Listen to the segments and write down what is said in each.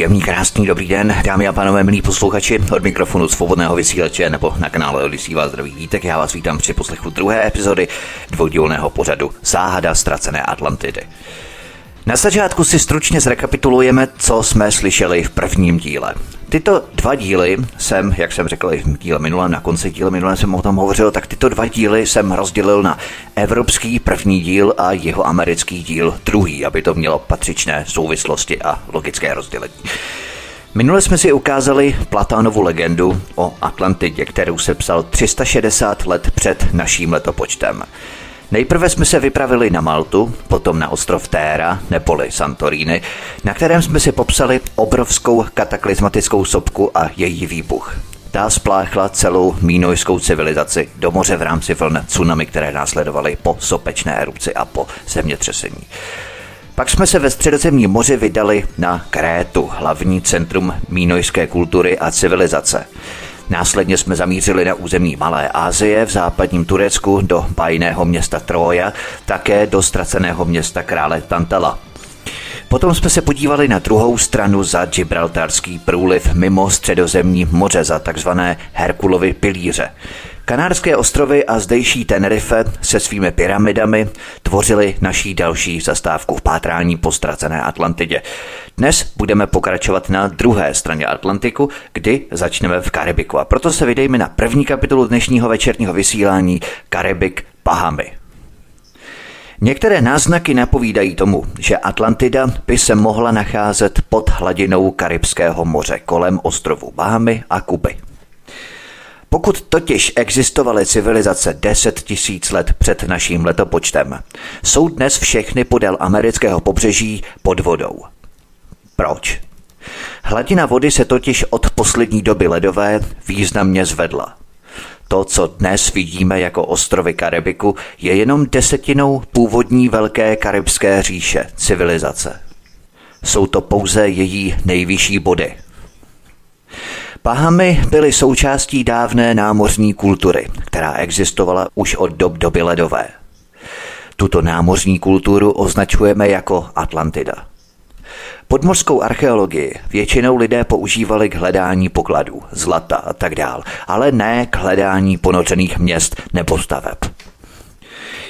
Příjemný, krásný, dobrý den, dámy a pánové, milí posluchači, od mikrofonu svobodného vysílače nebo na kanále Odisí vás zdraví vítek. Já vás vítám při poslechu druhé epizody dvoudílného pořadu Záhada ztracené Atlantidy. Na začátku si stručně zrekapitulujeme, co jsme slyšeli v prvním díle. Tyto dva díly jsem, jak jsem řekl i v díle minulém, na konci díle minulém jsem o tom hovořil, tak tyto dva díly jsem rozdělil na evropský první díl a jeho americký díl druhý, aby to mělo patřičné souvislosti a logické rozdělení. Minule jsme si ukázali Platánovu legendu o Atlantidě, kterou se psal 360 let před naším letopočtem. Nejprve jsme se vypravili na Maltu, potom na ostrov Téra, neboli Santorini, na kterém jsme si popsali obrovskou kataklizmatickou sopku a její výbuch. Ta spláchla celou mínojskou civilizaci do moře v rámci vln tsunami, které následovaly po sopečné erupci a po zemětřesení. Pak jsme se ve středozemním moři vydali na Krétu, hlavní centrum mínojské kultury a civilizace. Následně jsme zamířili na území Malé Asie v západním Turecku do bajného města Troja, také do ztraceného města krále Tantala. Potom jsme se podívali na druhou stranu za Gibraltarský průliv mimo středozemní moře za takzvané Herkulovy pilíře. Kanárské ostrovy a zdejší Tenerife se svými pyramidami tvořily naší další zastávku v pátrání po ztracené Atlantidě. Dnes budeme pokračovat na druhé straně Atlantiku, kdy začneme v Karibiku. A proto se vydejme na první kapitolu dnešního večerního vysílání Karibik Bahamy. Některé náznaky napovídají tomu, že Atlantida by se mohla nacházet pod hladinou Karibského moře kolem ostrovu Bahamy a Kuby. Pokud totiž existovaly civilizace 10 tisíc let před naším letopočtem, jsou dnes všechny podél amerického pobřeží pod vodou. Proč? Hladina vody se totiž od poslední doby ledové významně zvedla. To, co dnes vidíme jako ostrovy Karibiku, je jenom desetinou původní velké karibské říše, civilizace. Jsou to pouze její nejvyšší body. Bahamy byly součástí dávné námořní kultury, která existovala už od dob doby ledové. Tuto námořní kulturu označujeme jako Atlantida. Podmořskou archeologii většinou lidé používali k hledání pokladů, zlata a tak dál, ale ne k hledání ponořených měst nebo staveb.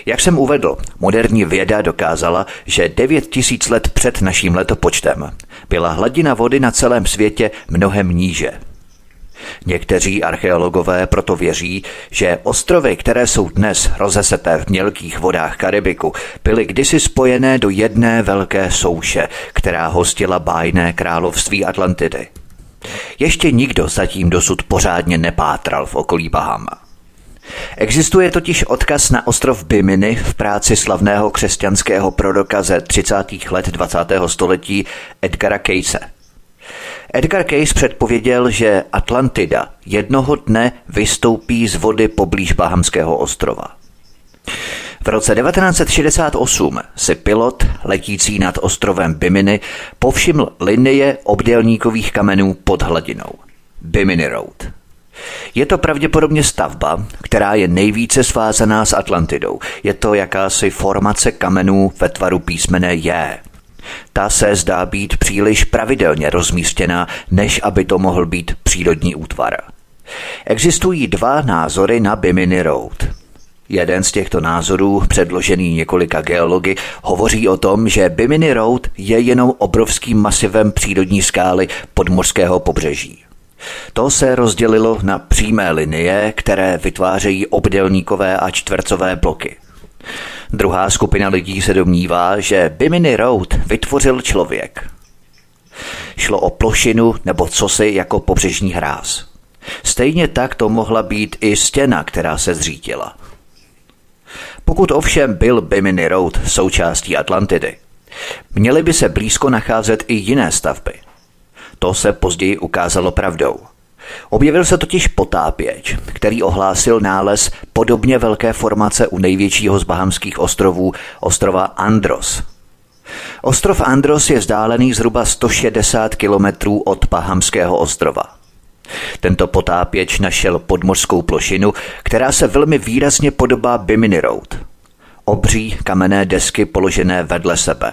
Jak jsem uvedl, moderní věda dokázala, že 9 tisíc let před naším letopočtem byla hladina vody na celém světě mnohem níže – Někteří archeologové proto věří, že ostrovy, které jsou dnes rozeseté v mělkých vodách Karibiku, byly kdysi spojené do jedné velké souše, která hostila bájné království Atlantidy. Ještě nikdo zatím dosud pořádně nepátral v okolí Bahama. Existuje totiž odkaz na ostrov Bimini v práci slavného křesťanského proroka ze 30. let 20. století Edgara Case – Edgar Case předpověděl, že Atlantida jednoho dne vystoupí z vody poblíž Bahamského ostrova. V roce 1968 si pilot letící nad ostrovem Bimini povšiml linie obdélníkových kamenů pod hladinou. Bimini Road. Je to pravděpodobně stavba, která je nejvíce svázaná s Atlantidou. Je to jakási formace kamenů ve tvaru písmene J. Ta se zdá být příliš pravidelně rozmístěná, než aby to mohl být přírodní útvar. Existují dva názory na Bimini Road. Jeden z těchto názorů, předložený několika geology, hovoří o tom, že Bimini Road je jenom obrovským masivem přírodní skály podmořského pobřeží. To se rozdělilo na přímé linie, které vytvářejí obdelníkové a čtvercové bloky. Druhá skupina lidí se domnívá, že Bimini Road vytvořil člověk. Šlo o plošinu nebo cosi jako pobřežní hráz. stejně tak to mohla být i stěna, která se zřítila. Pokud ovšem byl Bimini Road součástí Atlantidy, měly by se blízko nacházet i jiné stavby. To se později ukázalo pravdou. Objevil se totiž potápěč, který ohlásil nález podobně velké formace u největšího z bahamských ostrovů, ostrova Andros. Ostrov Andros je vzdálený zhruba 160 kilometrů od Bahamského ostrova. Tento potápěč našel podmořskou plošinu, která se velmi výrazně podobá Bimini Road. Obří kamenné desky položené vedle sebe.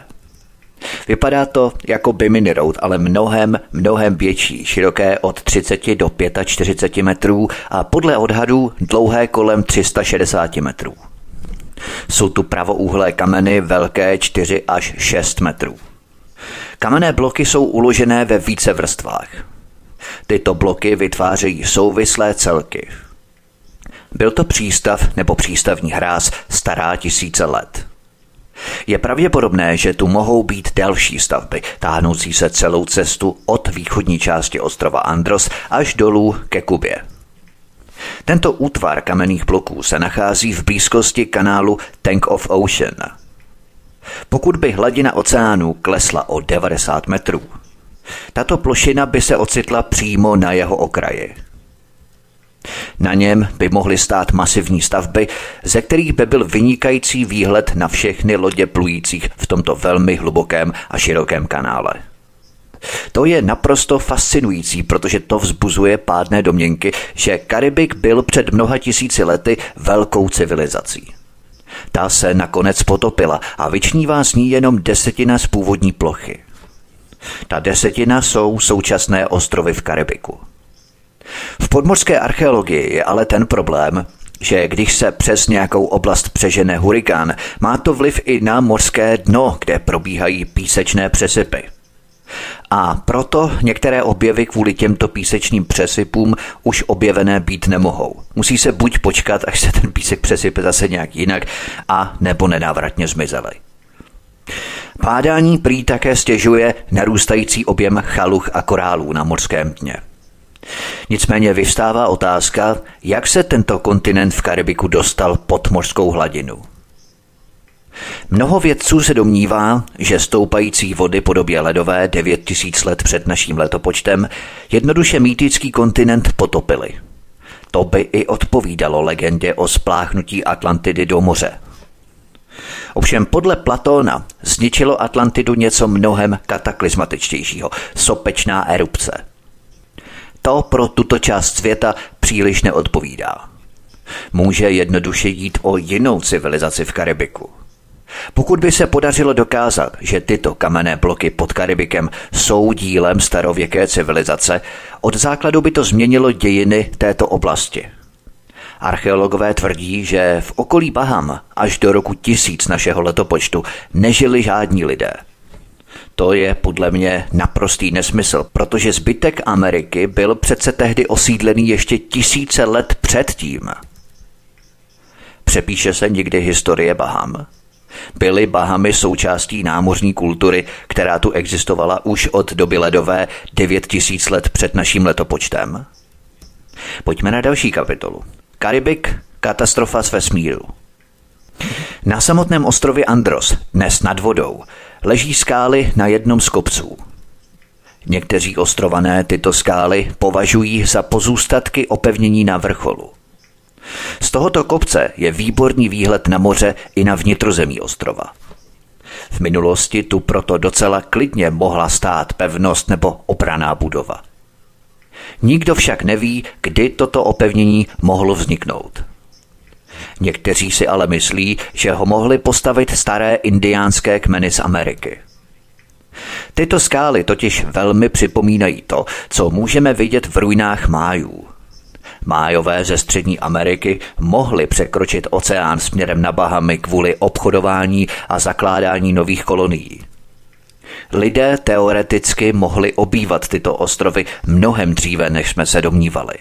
Vypadá to jako Bimini Road, ale mnohem, mnohem větší, široké od 30 do 45 metrů a podle odhadů dlouhé kolem 360 metrů. Jsou tu pravouhlé kameny velké 4 až 6 metrů. Kamenné bloky jsou uložené ve více vrstvách. Tyto bloky vytvářejí souvislé celky. Byl to přístav nebo přístavní hráz stará tisíce let. Je pravděpodobné, že tu mohou být další stavby, táhnoucí se celou cestu od východní části ostrova Andros až dolů ke Kubě. Tento útvar kamenných bloků se nachází v blízkosti kanálu Tank of Ocean. Pokud by hladina oceánu klesla o 90 metrů, tato plošina by se ocitla přímo na jeho okraji. Na něm by mohly stát masivní stavby, ze kterých by byl vynikající výhled na všechny lodě plujících v tomto velmi hlubokém a širokém kanále. To je naprosto fascinující, protože to vzbuzuje pádné domněnky, že Karibik byl před mnoha tisíci lety velkou civilizací. Ta se nakonec potopila a vyčnívá z ní jenom desetina z původní plochy. Ta desetina jsou současné ostrovy v Karibiku. V podmořské archeologii je ale ten problém, že když se přes nějakou oblast přežene hurikán, má to vliv i na mořské dno, kde probíhají písečné přesypy. A proto některé objevy kvůli těmto písečným přesypům už objevené být nemohou. Musí se buď počkat, až se ten písek přesype zase nějak jinak, a nebo nenávratně zmizely. Pádání prý také stěžuje narůstající objem chaluch a korálů na morském dně. Nicméně vyvstává otázka, jak se tento kontinent v Karibiku dostal pod mořskou hladinu. Mnoho vědců se domnívá, že stoupající vody po době ledové 9000 let před naším letopočtem jednoduše mýtický kontinent potopily. To by i odpovídalo legendě o spláchnutí Atlantidy do moře. Ovšem podle Platóna zničilo Atlantidu něco mnohem kataklizmatičtějšího – sopečná erupce – to pro tuto část světa příliš neodpovídá. Může jednoduše jít o jinou civilizaci v Karibiku. Pokud by se podařilo dokázat, že tyto kamenné bloky pod Karibikem jsou dílem starověké civilizace, od základu by to změnilo dějiny této oblasti. Archeologové tvrdí, že v okolí Baham až do roku tisíc našeho letopočtu nežili žádní lidé – to je podle mě naprostý nesmysl, protože zbytek Ameriky byl přece tehdy osídlený ještě tisíce let předtím. Přepíše se někdy historie Baham? Byly Bahamy součástí námořní kultury, která tu existovala už od doby ledové 9000 let před naším letopočtem? Pojďme na další kapitolu. Karibik, katastrofa z vesmíru. Na samotném ostrově Andros, dnes nad vodou, leží skály na jednom z kopců. Někteří ostrované tyto skály považují za pozůstatky opevnění na vrcholu. Z tohoto kopce je výborný výhled na moře i na vnitrozemí ostrova. V minulosti tu proto docela klidně mohla stát pevnost nebo obraná budova. Nikdo však neví, kdy toto opevnění mohlo vzniknout. Někteří si ale myslí, že ho mohli postavit staré indiánské kmeny z Ameriky. Tyto skály totiž velmi připomínají to, co můžeme vidět v ruinách májů. Májové ze Střední Ameriky mohli překročit oceán směrem na Bahamy kvůli obchodování a zakládání nových kolonií. Lidé teoreticky mohli obývat tyto ostrovy mnohem dříve, než jsme se domnívali.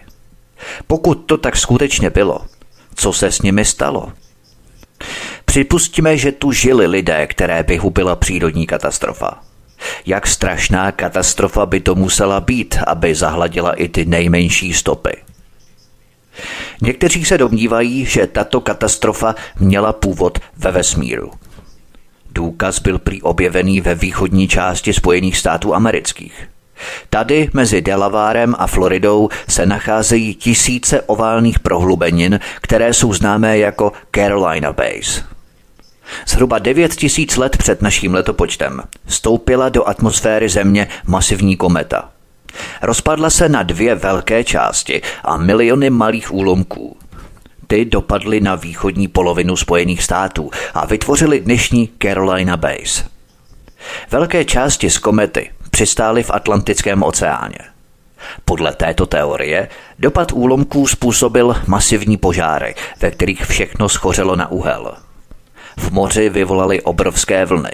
Pokud to tak skutečně bylo, co se s nimi stalo. Připustíme, že tu žili lidé, které by hubila přírodní katastrofa. Jak strašná katastrofa by to musela být, aby zahladila i ty nejmenší stopy. Někteří se domnívají, že tato katastrofa měla původ ve vesmíru. Důkaz byl prý objevený ve východní části Spojených států amerických. Tady mezi Delavarem a Floridou se nacházejí tisíce oválných prohlubenin, které jsou známé jako Carolina Base. Zhruba 9 tisíc let před naším letopočtem vstoupila do atmosféry Země masivní kometa. Rozpadla se na dvě velké části a miliony malých úlomků. Ty dopadly na východní polovinu Spojených států a vytvořily dnešní Carolina Base. Velké části z komety přistály v Atlantickém oceáně. Podle této teorie dopad úlomků způsobil masivní požáry, ve kterých všechno schořelo na úhel. V moři vyvolaly obrovské vlny.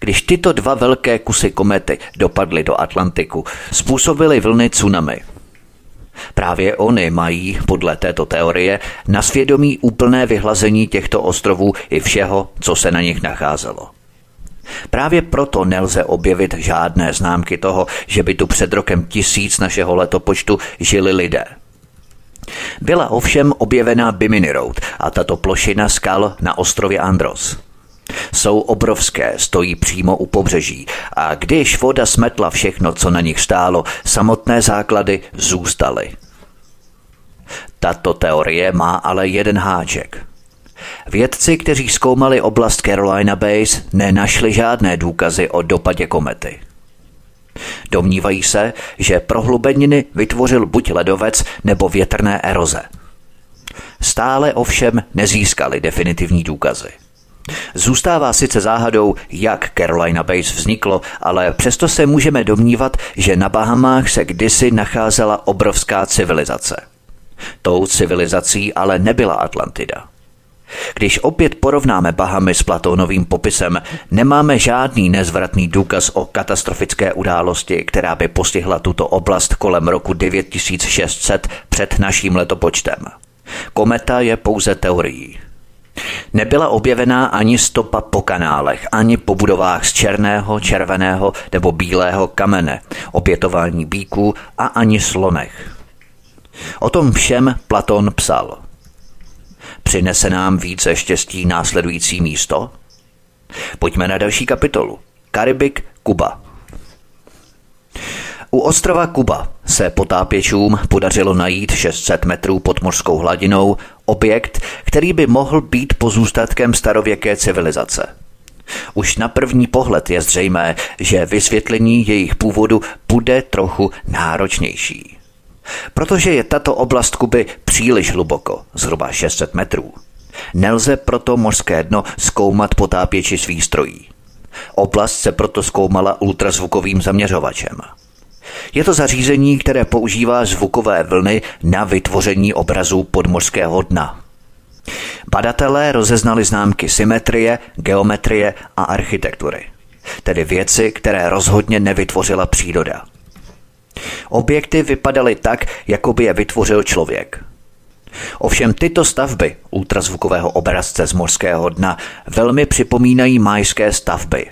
Když tyto dva velké kusy komety dopadly do Atlantiku, způsobily vlny tsunami. Právě oni mají, podle této teorie, na svědomí úplné vyhlazení těchto ostrovů i všeho, co se na nich nacházelo. Právě proto nelze objevit žádné známky toho, že by tu před rokem tisíc našeho letopočtu žili lidé. Byla ovšem objevená Bimini Road a tato plošina skal na ostrově Andros. Jsou obrovské, stojí přímo u pobřeží a když voda smetla všechno, co na nich stálo, samotné základy zůstaly. Tato teorie má ale jeden háček – Vědci, kteří zkoumali oblast Carolina Base, nenašli žádné důkazy o dopadě komety. Domnívají se, že prohlubeniny vytvořil buď ledovec nebo větrné eroze. Stále ovšem nezískali definitivní důkazy. Zůstává sice záhadou, jak Carolina Base vzniklo, ale přesto se můžeme domnívat, že na Bahamách se kdysi nacházela obrovská civilizace. Tou civilizací ale nebyla Atlantida. Když opět porovnáme Bahamy s Platónovým popisem, nemáme žádný nezvratný důkaz o katastrofické události, která by postihla tuto oblast kolem roku 9600 před naším letopočtem. Kometa je pouze teorií. Nebyla objevená ani stopa po kanálech, ani po budovách z černého, červeného nebo bílého kamene, opětování bíků a ani slonech. O tom všem Platon psal – Přinese nám více štěstí následující místo? Pojďme na další kapitolu. Karibik, Kuba. U ostrova Kuba se potápěčům podařilo najít 600 metrů pod mořskou hladinou objekt, který by mohl být pozůstatkem starověké civilizace. Už na první pohled je zřejmé, že vysvětlení jejich původu bude trochu náročnější. Protože je tato oblast Kuby příliš hluboko, zhruba 600 metrů. Nelze proto mořské dno zkoumat potápěči s výstrojí. Oblast se proto zkoumala ultrazvukovým zaměřovačem. Je to zařízení, které používá zvukové vlny na vytvoření obrazů podmořského dna. Badatelé rozeznali známky symetrie, geometrie a architektury, tedy věci, které rozhodně nevytvořila příroda. Objekty vypadaly tak, jako by je vytvořil člověk. Ovšem tyto stavby ultrazvukového obrazce z mořského dna velmi připomínají majské stavby.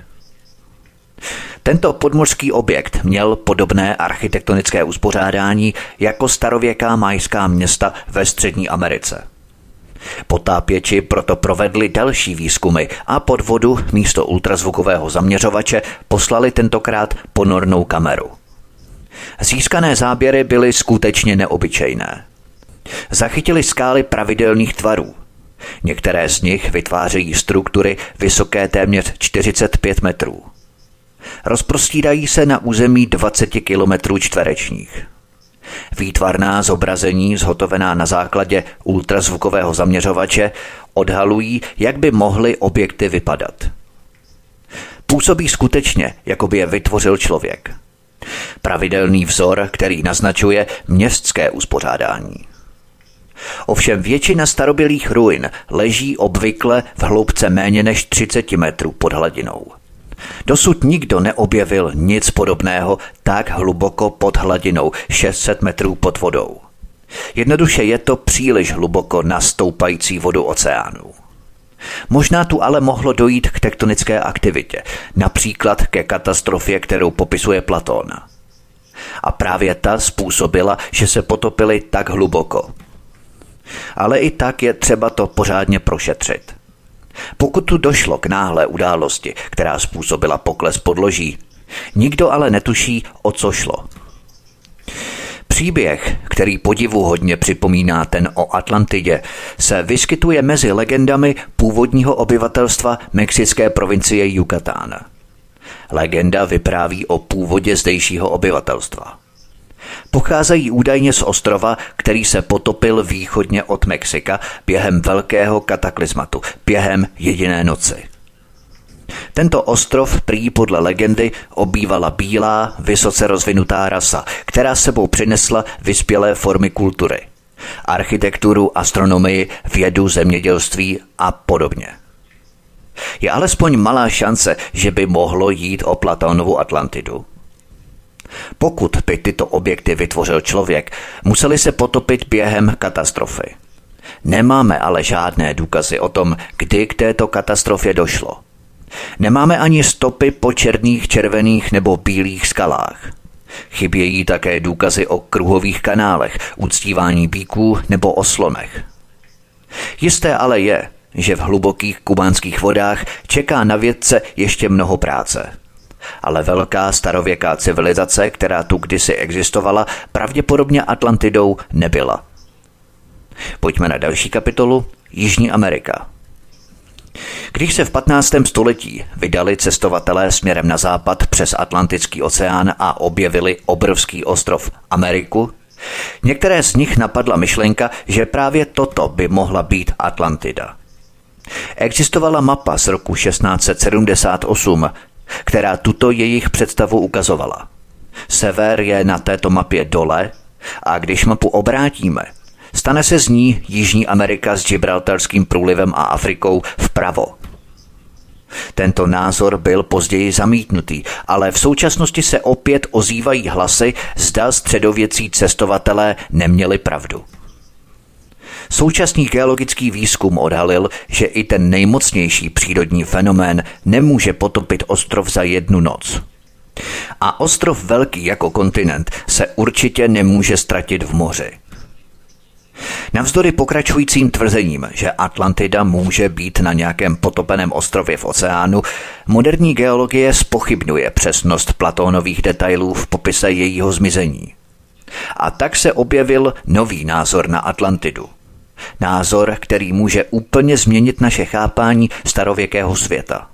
Tento podmořský objekt měl podobné architektonické uspořádání jako starověká majská města ve Střední Americe. Potápěči proto provedli další výzkumy a pod vodu místo ultrazvukového zaměřovače poslali tentokrát ponornou kameru. Získané záběry byly skutečně neobyčejné. Zachytili skály pravidelných tvarů. Některé z nich vytvářejí struktury vysoké téměř 45 metrů. Rozprostírají se na území 20 kilometrů čtverečních. Výtvarná zobrazení zhotovená na základě ultrazvukového zaměřovače odhalují, jak by mohly objekty vypadat. Působí skutečně, jako by je vytvořil člověk – Pravidelný vzor, který naznačuje městské uspořádání. Ovšem většina starobylých ruin leží obvykle v hloubce méně než 30 metrů pod hladinou. Dosud nikdo neobjevil nic podobného tak hluboko pod hladinou 600 metrů pod vodou. Jednoduše je to příliš hluboko na stoupající vodu oceánu. Možná tu ale mohlo dojít k tektonické aktivitě, například ke katastrofě, kterou popisuje Platón. A právě ta způsobila, že se potopili tak hluboko. Ale i tak je třeba to pořádně prošetřit. Pokud tu došlo k náhlé události, která způsobila pokles podloží, nikdo ale netuší, o co šlo. Příběh, který podivu hodně připomíná ten o Atlantidě, se vyskytuje mezi legendami původního obyvatelstva mexické provincie Yucatán. Legenda vypráví o původě zdejšího obyvatelstva. Pocházejí údajně z ostrova, který se potopil východně od Mexika během velkého kataklizmatu, během jediné noci. Tento ostrov prý podle legendy obývala bílá, vysoce rozvinutá rasa, která sebou přinesla vyspělé formy kultury. Architekturu, astronomii, vědu, zemědělství a podobně. Je alespoň malá šance, že by mohlo jít o Platónovu Atlantidu. Pokud by tyto objekty vytvořil člověk, museli se potopit během katastrofy. Nemáme ale žádné důkazy o tom, kdy k této katastrofě došlo. Nemáme ani stopy po černých, červených nebo bílých skalách. Chybějí také důkazy o kruhových kanálech, uctívání bíků nebo o slonech. Jisté ale je, že v hlubokých kubánských vodách čeká na vědce ještě mnoho práce. Ale velká starověká civilizace, která tu kdysi existovala, pravděpodobně Atlantidou nebyla. Pojďme na další kapitolu Jižní Amerika. Když se v 15. století vydali cestovatelé směrem na západ přes Atlantický oceán a objevili obrovský ostrov Ameriku, některé z nich napadla myšlenka, že právě toto by mohla být Atlantida. Existovala mapa z roku 1678, která tuto jejich představu ukazovala. Sever je na této mapě dole a když mapu obrátíme, stane se z ní Jižní Amerika s Gibraltarským průlivem a Afrikou vpravo. Tento názor byl později zamítnutý, ale v současnosti se opět ozývají hlasy, zda středověcí cestovatelé neměli pravdu. Současný geologický výzkum odhalil, že i ten nejmocnější přírodní fenomén nemůže potopit ostrov za jednu noc. A ostrov velký jako kontinent se určitě nemůže ztratit v moři. Navzdory pokračujícím tvrzením, že Atlantida může být na nějakém potopeném ostrově v oceánu, moderní geologie spochybnuje přesnost Platónových detailů v popise jejího zmizení. A tak se objevil nový názor na Atlantidu. Názor, který může úplně změnit naše chápání starověkého světa.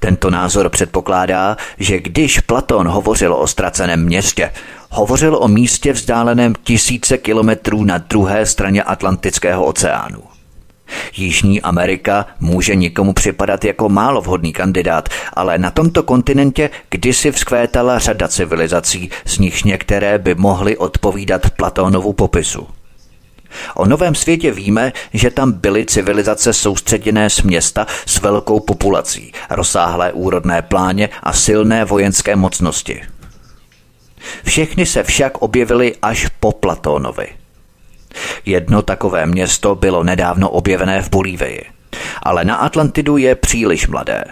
Tento názor předpokládá, že když Platón hovořil o ztraceném městě, hovořil o místě vzdáleném tisíce kilometrů na druhé straně Atlantického oceánu. Jižní Amerika může nikomu připadat jako málo vhodný kandidát, ale na tomto kontinentě kdysi vzkvétala řada civilizací, z nichž některé by mohly odpovídat Platónovu popisu. O Novém světě víme, že tam byly civilizace soustředěné z města s velkou populací, rozsáhlé úrodné pláně a silné vojenské mocnosti. Všechny se však objevily až po Platónovi. Jedno takové město bylo nedávno objevené v Bolívii, ale na Atlantidu je příliš mladé.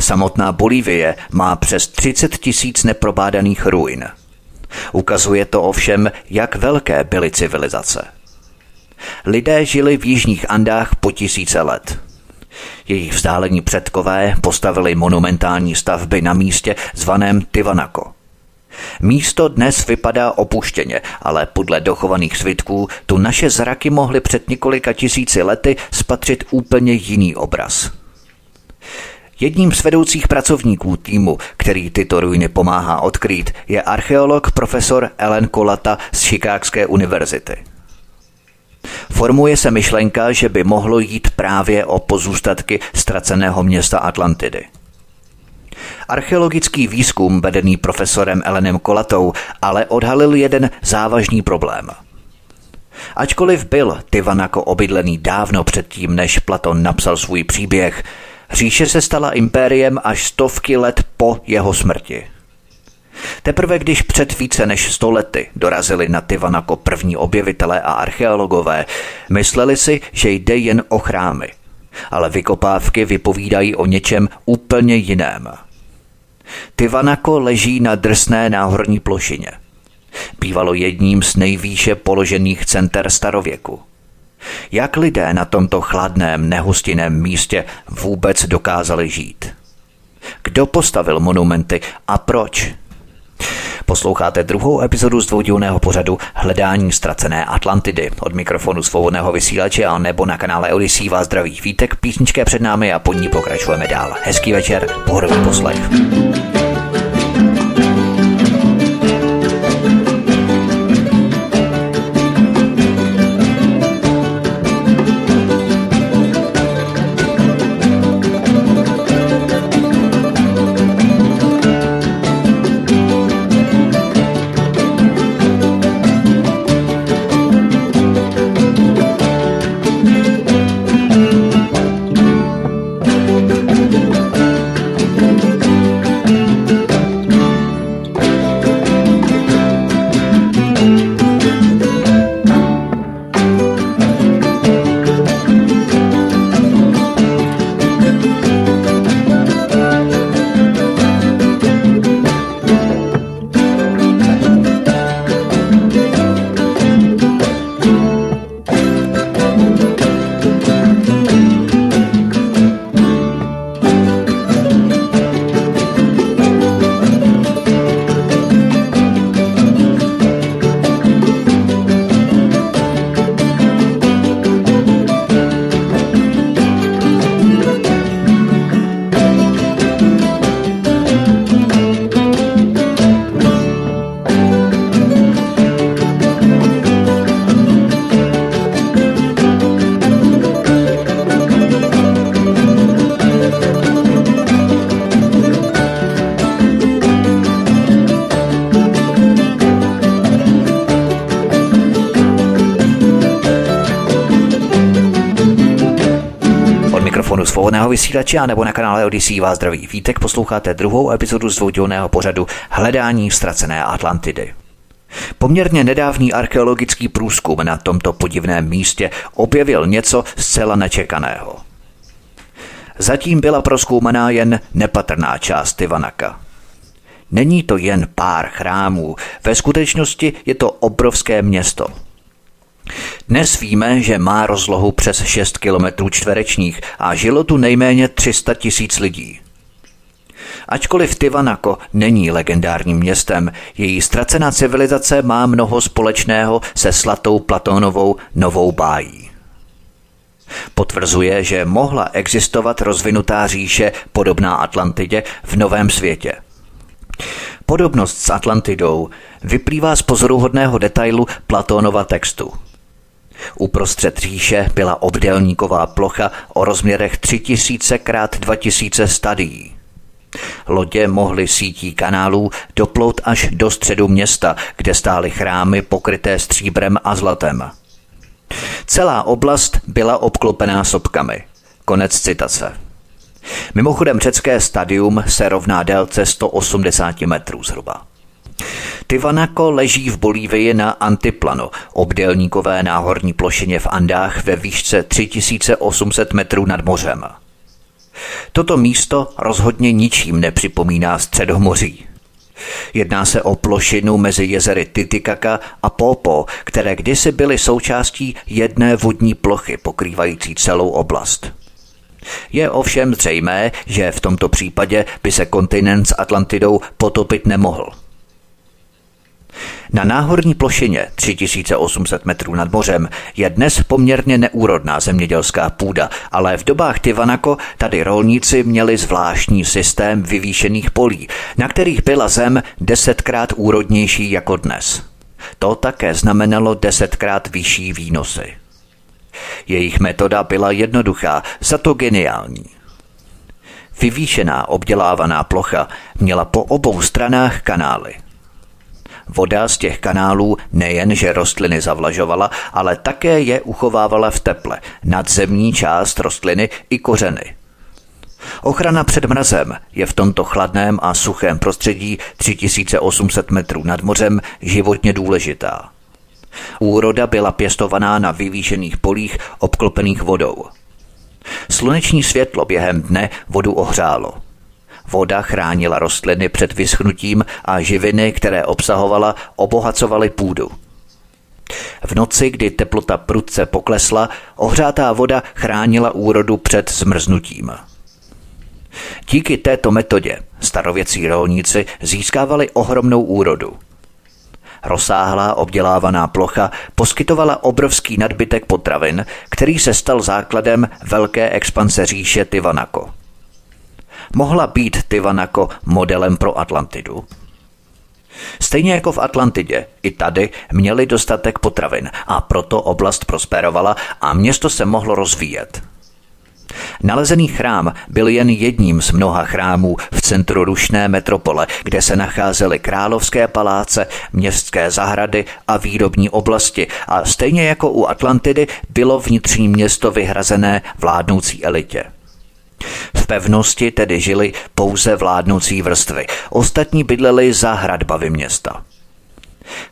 Samotná Bolívie má přes 30 tisíc neprobádaných ruin – Ukazuje to ovšem, jak velké byly civilizace. Lidé žili v jižních Andách po tisíce let. Jejich vzdálení předkové postavili monumentální stavby na místě zvaném Tivanako. Místo dnes vypadá opuštěně, ale podle dochovaných svitků tu naše zraky mohly před několika tisíci lety spatřit úplně jiný obraz – Jedním z vedoucích pracovníků týmu, který tyto ruiny pomáhá odkrýt, je archeolog profesor Ellen Kolata z Chicagské univerzity. Formuje se myšlenka, že by mohlo jít právě o pozůstatky ztraceného města Atlantidy. Archeologický výzkum vedený profesorem Elenem Kolatou ale odhalil jeden závažný problém. Ačkoliv byl Tivanako obydlený dávno předtím, než Platon napsal svůj příběh, Říše se stala impériem až stovky let po jeho smrti. Teprve když před více než sto lety dorazili na Tivanako první objevitelé a archeologové, mysleli si, že jde jen o chrámy. Ale vykopávky vypovídají o něčem úplně jiném. Tivanako leží na drsné náhorní plošině. Bývalo jedním z nejvýše položených center starověku. Jak lidé na tomto chladném, nehustinném místě vůbec dokázali žít? Kdo postavil monumenty a proč? Posloucháte druhou epizodu z dvoudílného pořadu Hledání ztracené Atlantidy. Od mikrofonu svobodného vysílače a nebo na kanále Odisí vás zdraví vítek, písničké před námi a pod ní pokračujeme dál. Hezký večer, pohodový poslech. Vysílače a nebo na kanále Odyssey vás zdraví vítek. Posloucháte druhou epizodu z dvoudílného pořadu Hledání ztracené Atlantidy. Poměrně nedávný archeologický průzkum na tomto podivném místě objevil něco zcela nečekaného. Zatím byla proskoumaná jen nepatrná část Tivanaka. Není to jen pár chrámů, ve skutečnosti je to obrovské město – dnes víme, že má rozlohu přes 6 km čtverečních a žilo tu nejméně 300 tisíc lidí. Ačkoliv Tivanako není legendárním městem, její ztracená civilizace má mnoho společného se slatou Platónovou novou bájí. Potvrzuje, že mohla existovat rozvinutá říše podobná Atlantidě v Novém světě. Podobnost s Atlantidou vyplývá z pozoruhodného detailu Platónova textu – Uprostřed říše byla obdélníková plocha o rozměrech 3000 x 2000 stadií. Lodě mohly sítí kanálů doplout až do středu města, kde stály chrámy pokryté stříbrem a zlatem. Celá oblast byla obklopená sopkami. Konec citace. Mimochodem řecké stadium se rovná délce 180 metrů zhruba. Tivanako leží v Bolívii na Antiplano, obdélníkové náhorní plošině v Andách ve výšce 3800 metrů nad mořem. Toto místo rozhodně ničím nepřipomíná středomoří. Jedná se o plošinu mezi jezery Titicaca a Popo, které kdysi byly součástí jedné vodní plochy pokrývající celou oblast. Je ovšem zřejmé, že v tomto případě by se kontinent s Atlantidou potopit nemohl – na náhorní plošině 3800 metrů nad mořem je dnes poměrně neúrodná zemědělská půda, ale v dobách Tivanako tady rolníci měli zvláštní systém vyvýšených polí, na kterých byla zem desetkrát úrodnější jako dnes. To také znamenalo desetkrát vyšší výnosy. Jejich metoda byla jednoduchá, za to geniální. Vyvýšená obdělávaná plocha měla po obou stranách kanály. Voda z těch kanálů nejen, že rostliny zavlažovala, ale také je uchovávala v teple, nadzemní část rostliny i kořeny. Ochrana před mrazem je v tomto chladném a suchém prostředí 3800 metrů nad mořem životně důležitá. Úroda byla pěstovaná na vyvýšených polích obklopených vodou. Sluneční světlo během dne vodu ohřálo. Voda chránila rostliny před vyschnutím a živiny, které obsahovala, obohacovaly půdu. V noci, kdy teplota prudce poklesla, ohřátá voda chránila úrodu před zmrznutím. Díky této metodě starověcí rolníci získávali ohromnou úrodu. Rozsáhlá obdělávaná plocha poskytovala obrovský nadbytek potravin, který se stal základem velké expanse říše Tivanako. Mohla být Tivanako modelem pro Atlantidu? Stejně jako v Atlantidě, i tady měli dostatek potravin a proto oblast prosperovala a město se mohlo rozvíjet. Nalezený chrám byl jen jedním z mnoha chrámů v centru rušné metropole, kde se nacházely královské paláce, městské zahrady a výrobní oblasti a stejně jako u Atlantidy bylo vnitřní město vyhrazené vládnoucí elitě. V pevnosti tedy žili pouze vládnoucí vrstvy, ostatní bydleli za hradbavy města.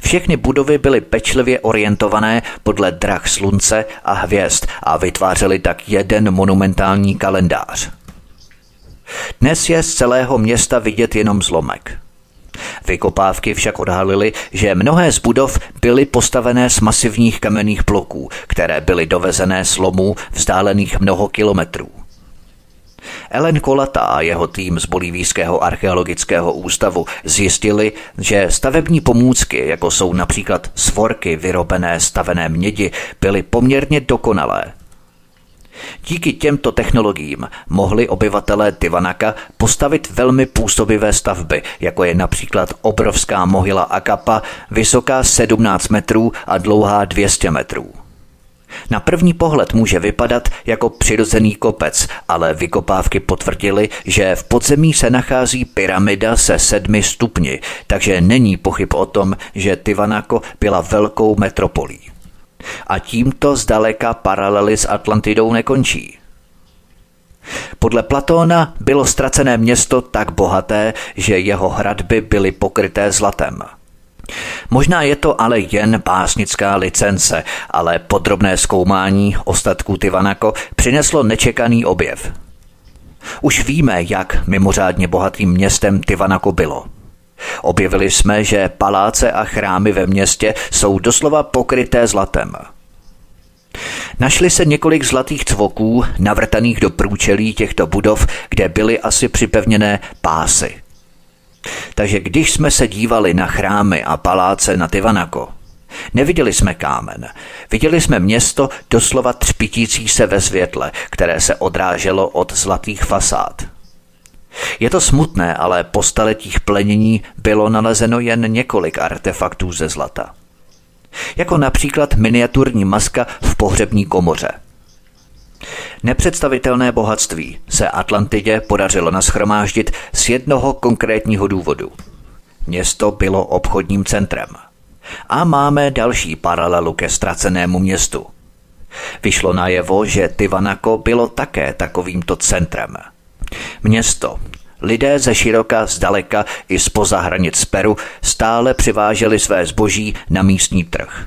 Všechny budovy byly pečlivě orientované podle drah slunce a hvězd a vytvářely tak jeden monumentální kalendář. Dnes je z celého města vidět jenom zlomek. Vykopávky však odhalily, že mnohé z budov byly postavené z masivních kamenných bloků, které byly dovezené z lomů vzdálených mnoho kilometrů. Ellen Kolata a jeho tým z Bolivijského archeologického ústavu zjistili, že stavební pomůcky, jako jsou například svorky vyrobené stavené mědi, byly poměrně dokonalé. Díky těmto technologiím mohli obyvatelé Tivanaka postavit velmi působivé stavby, jako je například obrovská mohyla Akapa, vysoká 17 metrů a dlouhá 200 metrů. Na první pohled může vypadat jako přirozený kopec, ale vykopávky potvrdily, že v podzemí se nachází pyramida se sedmi stupni, takže není pochyb o tom, že Tivanako byla velkou metropolí. A tímto zdaleka paralely s Atlantidou nekončí. Podle Platóna bylo ztracené město tak bohaté, že jeho hradby byly pokryté zlatem – Možná je to ale jen básnická licence, ale podrobné zkoumání ostatků Tivanako přineslo nečekaný objev. Už víme, jak mimořádně bohatým městem Tivanako bylo. Objevili jsme, že paláce a chrámy ve městě jsou doslova pokryté zlatem. Našli se několik zlatých cvoků navrtaných do průčelí těchto budov, kde byly asi připevněné pásy – takže když jsme se dívali na chrámy a paláce na Tivanako, neviděli jsme kámen, viděli jsme město doslova třpitící se ve světle, které se odráželo od zlatých fasád. Je to smutné, ale po staletích plenění bylo nalezeno jen několik artefaktů ze zlata. Jako například miniaturní maska v pohřební komoře – Nepředstavitelné bohatství se Atlantidě podařilo naschromáždit z jednoho konkrétního důvodu. Město bylo obchodním centrem. A máme další paralelu ke ztracenému městu. Vyšlo najevo, že Tivanako bylo také takovýmto centrem. Město, Lidé ze široka, zdaleka i spoza hranic Peru stále přiváželi své zboží na místní trh.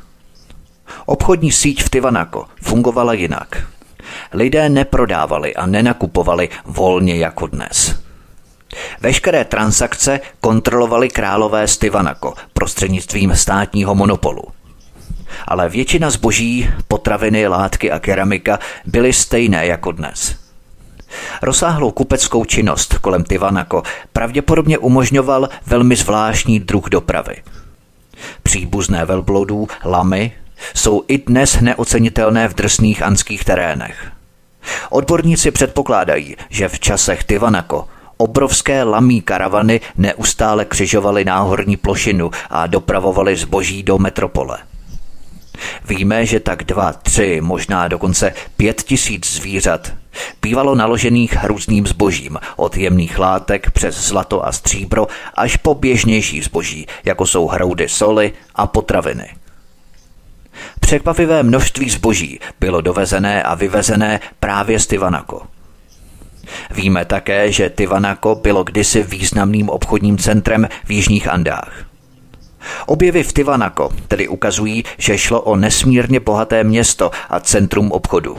Obchodní síť v Tivanako fungovala jinak lidé neprodávali a nenakupovali volně jako dnes. Veškeré transakce kontrolovali králové z Tivanako prostřednictvím státního monopolu. Ale většina zboží, potraviny, látky a keramika byly stejné jako dnes. Rozsáhlou kupeckou činnost kolem Tivanako pravděpodobně umožňoval velmi zvláštní druh dopravy. Příbuzné velblodů, lamy, jsou i dnes neocenitelné v drsných anských terénech. Odborníci předpokládají, že v časech Tivanako obrovské lamí karavany neustále křižovaly náhorní plošinu a dopravovaly zboží do metropole. Víme, že tak dva, tři, možná dokonce pět tisíc zvířat bývalo naložených různým zbožím, od jemných látek přes zlato a stříbro až po běžnější zboží, jako jsou hroudy soli a potraviny – Překvapivé množství zboží bylo dovezené a vyvezené právě z Tivanako. Víme také, že Tivanako bylo kdysi významným obchodním centrem v Jižních Andách. Objevy v Tivanako tedy ukazují, že šlo o nesmírně bohaté město a centrum obchodu.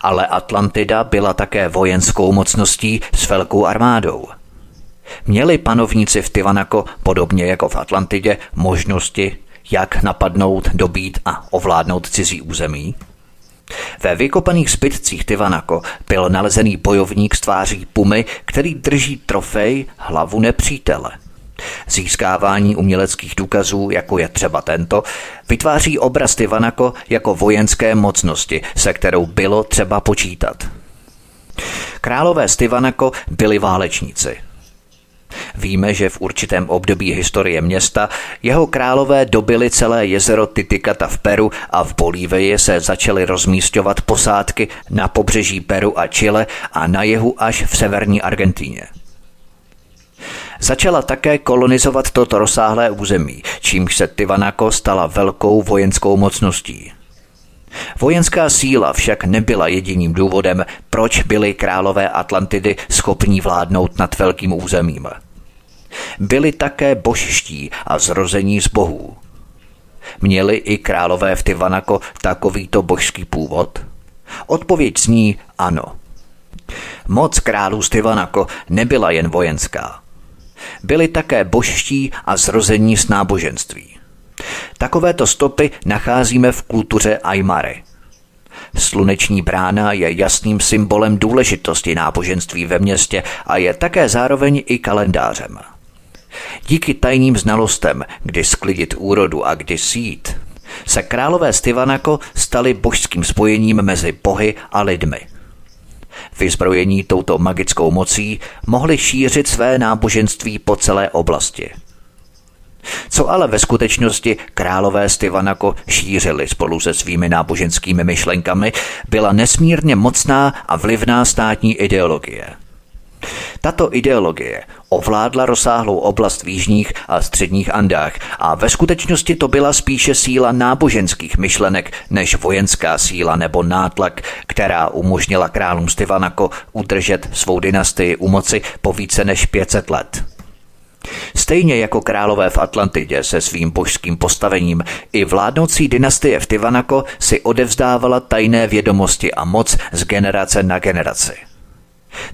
Ale Atlantida byla také vojenskou mocností s velkou armádou. Měli panovníci v Tivanako, podobně jako v Atlantidě, možnosti, jak napadnout, dobít a ovládnout cizí území? Ve vykopaných zbytcích Tivanako byl nalezený bojovník s tváří pumy, který drží trofej hlavu nepřítele. Získávání uměleckých důkazů, jako je třeba tento, vytváří obraz Tivanako jako vojenské mocnosti, se kterou bylo třeba počítat. Králové z Tivanako byli válečníci – Víme, že v určitém období historie města jeho králové dobili celé jezero Titicata v Peru a v Bolívii se začaly rozmístěvat posádky na pobřeží Peru a Chile a na jihu až v severní Argentíně. Začala také kolonizovat toto rozsáhlé území, čímž se Tivanako stala velkou vojenskou mocností. Vojenská síla však nebyla jediným důvodem, proč byli králové Atlantidy schopní vládnout nad velkým územím. Byli také božští a zrození z bohů. Měli i králové v Tivanako takovýto božský původ? Odpověď zní ano. Moc králů z Tivanako nebyla jen vojenská. Byli také božští a zrození z náboženství. Takovéto stopy nacházíme v kultuře Aymary. Sluneční brána je jasným symbolem důležitosti náboženství ve městě a je také zároveň i kalendářem. Díky tajným znalostem, kdy sklidit úrodu a kdy sít, se králové Stivanako stali božským spojením mezi bohy a lidmi. Vyzbrojení touto magickou mocí mohli šířit své náboženství po celé oblasti – co ale ve skutečnosti králové Stivanako šířili spolu se svými náboženskými myšlenkami, byla nesmírně mocná a vlivná státní ideologie. Tato ideologie ovládla rozsáhlou oblast v jižních a středních Andách a ve skutečnosti to byla spíše síla náboženských myšlenek než vojenská síla nebo nátlak, která umožnila králům Stivanako udržet svou dynastii u moci po více než 500 let. Stejně jako králové v Atlantidě se svým božským postavením, i vládnoucí dynastie v Tivanako si odevzdávala tajné vědomosti a moc z generace na generaci.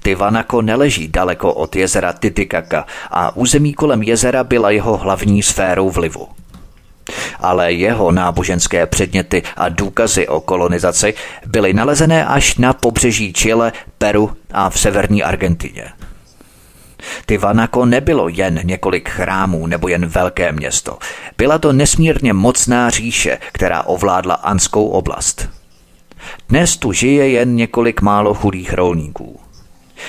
Tivanako neleží daleko od jezera Titicaca a území kolem jezera byla jeho hlavní sférou vlivu. Ale jeho náboženské předměty a důkazy o kolonizaci byly nalezené až na pobřeží Chile, Peru a v severní Argentině. Tivanako nebylo jen několik chrámů nebo jen velké město. Byla to nesmírně mocná říše, která ovládla anskou oblast. Dnes tu žije jen několik málo chudých rolníků.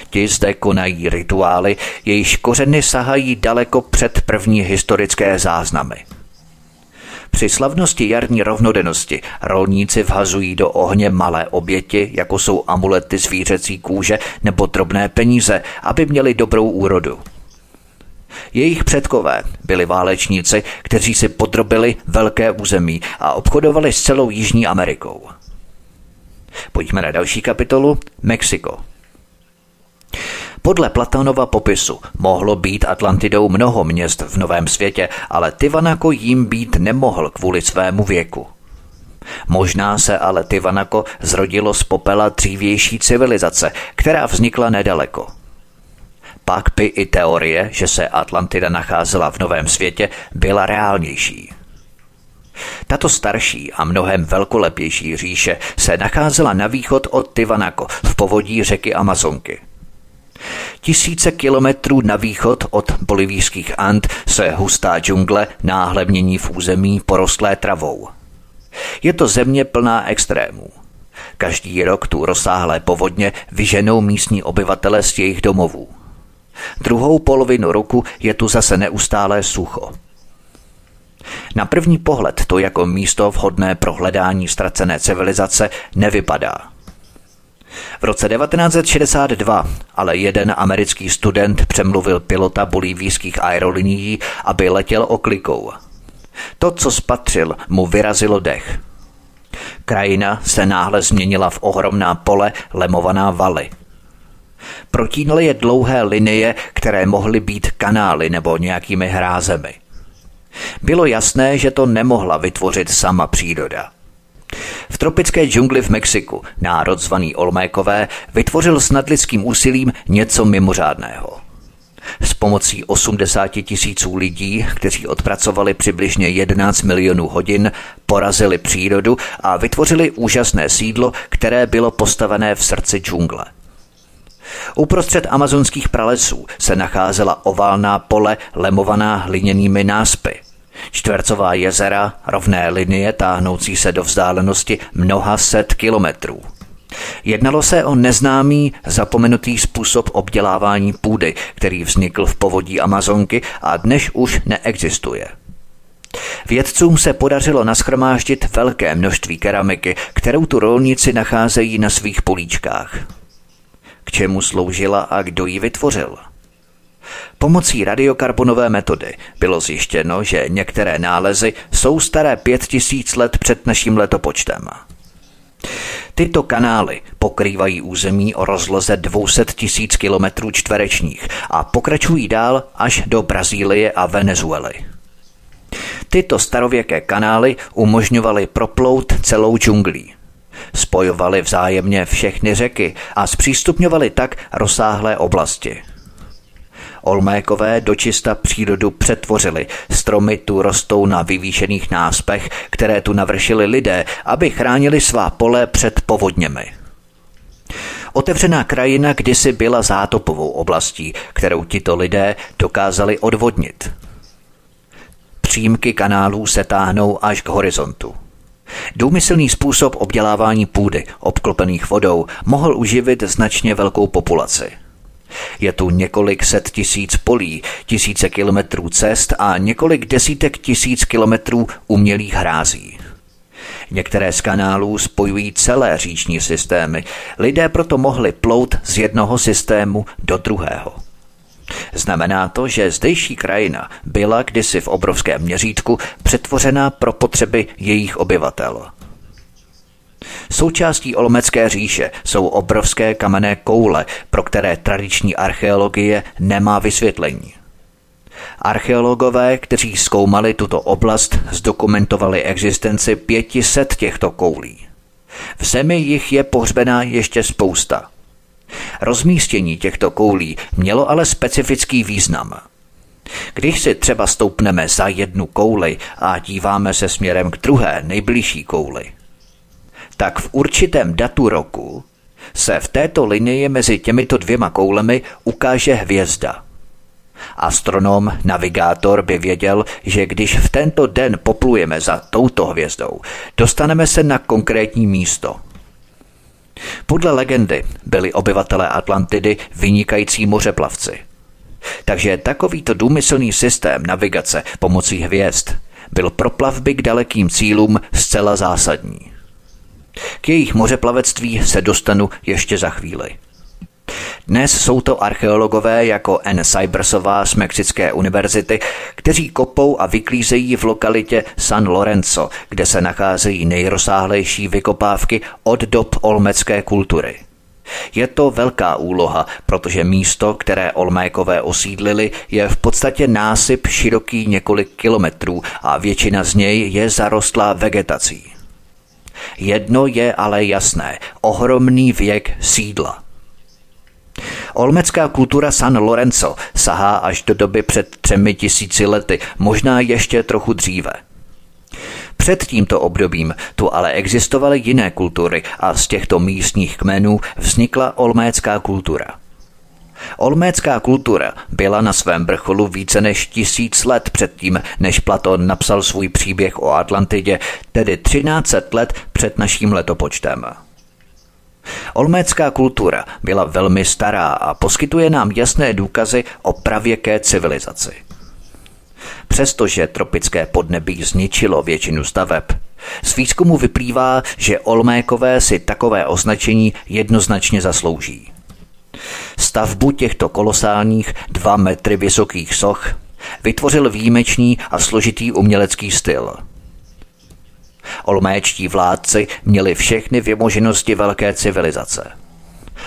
Ti zde konají rituály, jejichž kořeny sahají daleko před první historické záznamy – při slavnosti jarní rovnodennosti rolníci vhazují do ohně malé oběti, jako jsou amulety zvířecí kůže nebo drobné peníze, aby měli dobrou úrodu. Jejich předkové byli válečníci, kteří si podrobili velké území a obchodovali s celou Jižní Amerikou. Pojďme na další kapitolu Mexiko. Podle Platonova popisu mohlo být Atlantidou mnoho měst v Novém světě, ale Tivanako jim být nemohl kvůli svému věku. Možná se ale Tivanako zrodilo z popela dřívější civilizace, která vznikla nedaleko. Pak by i teorie, že se Atlantida nacházela v Novém světě, byla reálnější. Tato starší a mnohem velkolepější říše se nacházela na východ od Tivanako v povodí řeky Amazonky – Tisíce kilometrů na východ od bolivijských Ant se hustá džungle náhle mění v území porostlé travou. Je to země plná extrémů. Každý rok tu rozsáhlé povodně vyženou místní obyvatele z jejich domovů. Druhou polovinu roku je tu zase neustálé sucho. Na první pohled to jako místo vhodné pro hledání ztracené civilizace nevypadá – v roce 1962 ale jeden americký student přemluvil pilota bolívijských aerolinií, aby letěl oklikou. To, co spatřil, mu vyrazilo dech. Krajina se náhle změnila v ohromná pole lemovaná valy. Protínaly je dlouhé linie, které mohly být kanály nebo nějakými hrázemi. Bylo jasné, že to nemohla vytvořit sama příroda. V tropické džungli v Mexiku národ zvaný Olmékové vytvořil s nadlidským úsilím něco mimořádného. S pomocí 80 tisíců lidí, kteří odpracovali přibližně 11 milionů hodin, porazili přírodu a vytvořili úžasné sídlo, které bylo postavené v srdci džungle. Uprostřed amazonských pralesů se nacházela oválná pole lemovaná hliněnými náspy. Čtvercová jezera, rovné linie táhnoucí se do vzdálenosti mnoha set kilometrů. Jednalo se o neznámý, zapomenutý způsob obdělávání půdy, který vznikl v povodí Amazonky a dnes už neexistuje. Vědcům se podařilo naschromáždit velké množství keramiky, kterou tu rolníci nacházejí na svých políčkách. K čemu sloužila a kdo ji vytvořil? Pomocí radiokarbonové metody bylo zjištěno, že některé nálezy jsou staré pět tisíc let před naším letopočtem. Tyto kanály pokrývají území o rozloze 200 tisíc kilometrů čtverečních a pokračují dál až do Brazílie a Venezuely. Tyto starověké kanály umožňovaly proplout celou džunglí. Spojovali vzájemně všechny řeky a zpřístupňovali tak rozsáhlé oblasti – Olmékové dočista přírodu přetvořili. Stromy tu rostou na vyvýšených náspech, které tu navršili lidé, aby chránili svá pole před povodněmi. Otevřená krajina kdysi byla zátopovou oblastí, kterou tito lidé dokázali odvodnit. Přímky kanálů se táhnou až k horizontu. Důmyslný způsob obdělávání půdy, obklopených vodou, mohl uživit značně velkou populaci – je tu několik set tisíc polí, tisíce kilometrů cest a několik desítek tisíc kilometrů umělých hrází. Některé z kanálů spojují celé říční systémy. Lidé proto mohli plout z jednoho systému do druhého. Znamená to, že zdejší krajina byla kdysi v obrovském měřítku přetvořena pro potřeby jejich obyvatel. Součástí Olmecké říše jsou obrovské kamenné koule, pro které tradiční archeologie nemá vysvětlení. Archeologové, kteří zkoumali tuto oblast, zdokumentovali existenci 500 těchto koulí. V zemi jich je pohřbená ještě spousta. Rozmístění těchto koulí mělo ale specifický význam. Když si třeba stoupneme za jednu kouli a díváme se směrem k druhé, nejbližší kouli, tak v určitém datu roku se v této linii mezi těmito dvěma koulemi ukáže hvězda. Astronom, navigátor by věděl, že když v tento den poplujeme za touto hvězdou, dostaneme se na konkrétní místo. Podle legendy byli obyvatelé Atlantidy vynikající mořeplavci. Takže takovýto důmyslný systém navigace pomocí hvězd byl pro plavby k dalekým cílům zcela zásadní. K jejich mořeplavectví se dostanu ještě za chvíli. Dnes jsou to archeologové jako N. Cybersová z Mexické univerzity, kteří kopou a vyklízejí v lokalitě San Lorenzo, kde se nacházejí nejrozsáhlejší vykopávky od dob olmecké kultury. Je to velká úloha, protože místo, které Olmékové osídlili, je v podstatě násyp široký několik kilometrů a většina z něj je zarostlá vegetací. Jedno je ale jasné, ohromný věk sídla. Olmecká kultura San Lorenzo sahá až do doby před třemi tisíci lety, možná ještě trochu dříve. Před tímto obdobím tu ale existovaly jiné kultury a z těchto místních kmenů vznikla olmécká kultura – Olmécká kultura byla na svém vrcholu více než tisíc let předtím, než Platon napsal svůj příběh o Atlantidě, tedy 13 let před naším letopočtem. Olmécká kultura byla velmi stará a poskytuje nám jasné důkazy o pravěké civilizaci. Přestože tropické podnebí zničilo většinu staveb, z výzkumu vyplývá, že Olmékové si takové označení jednoznačně zaslouží. Stavbu těchto kolosálních dva metry vysokých soch vytvořil výjimečný a složitý umělecký styl. Olméčtí vládci měli všechny vymoženosti velké civilizace.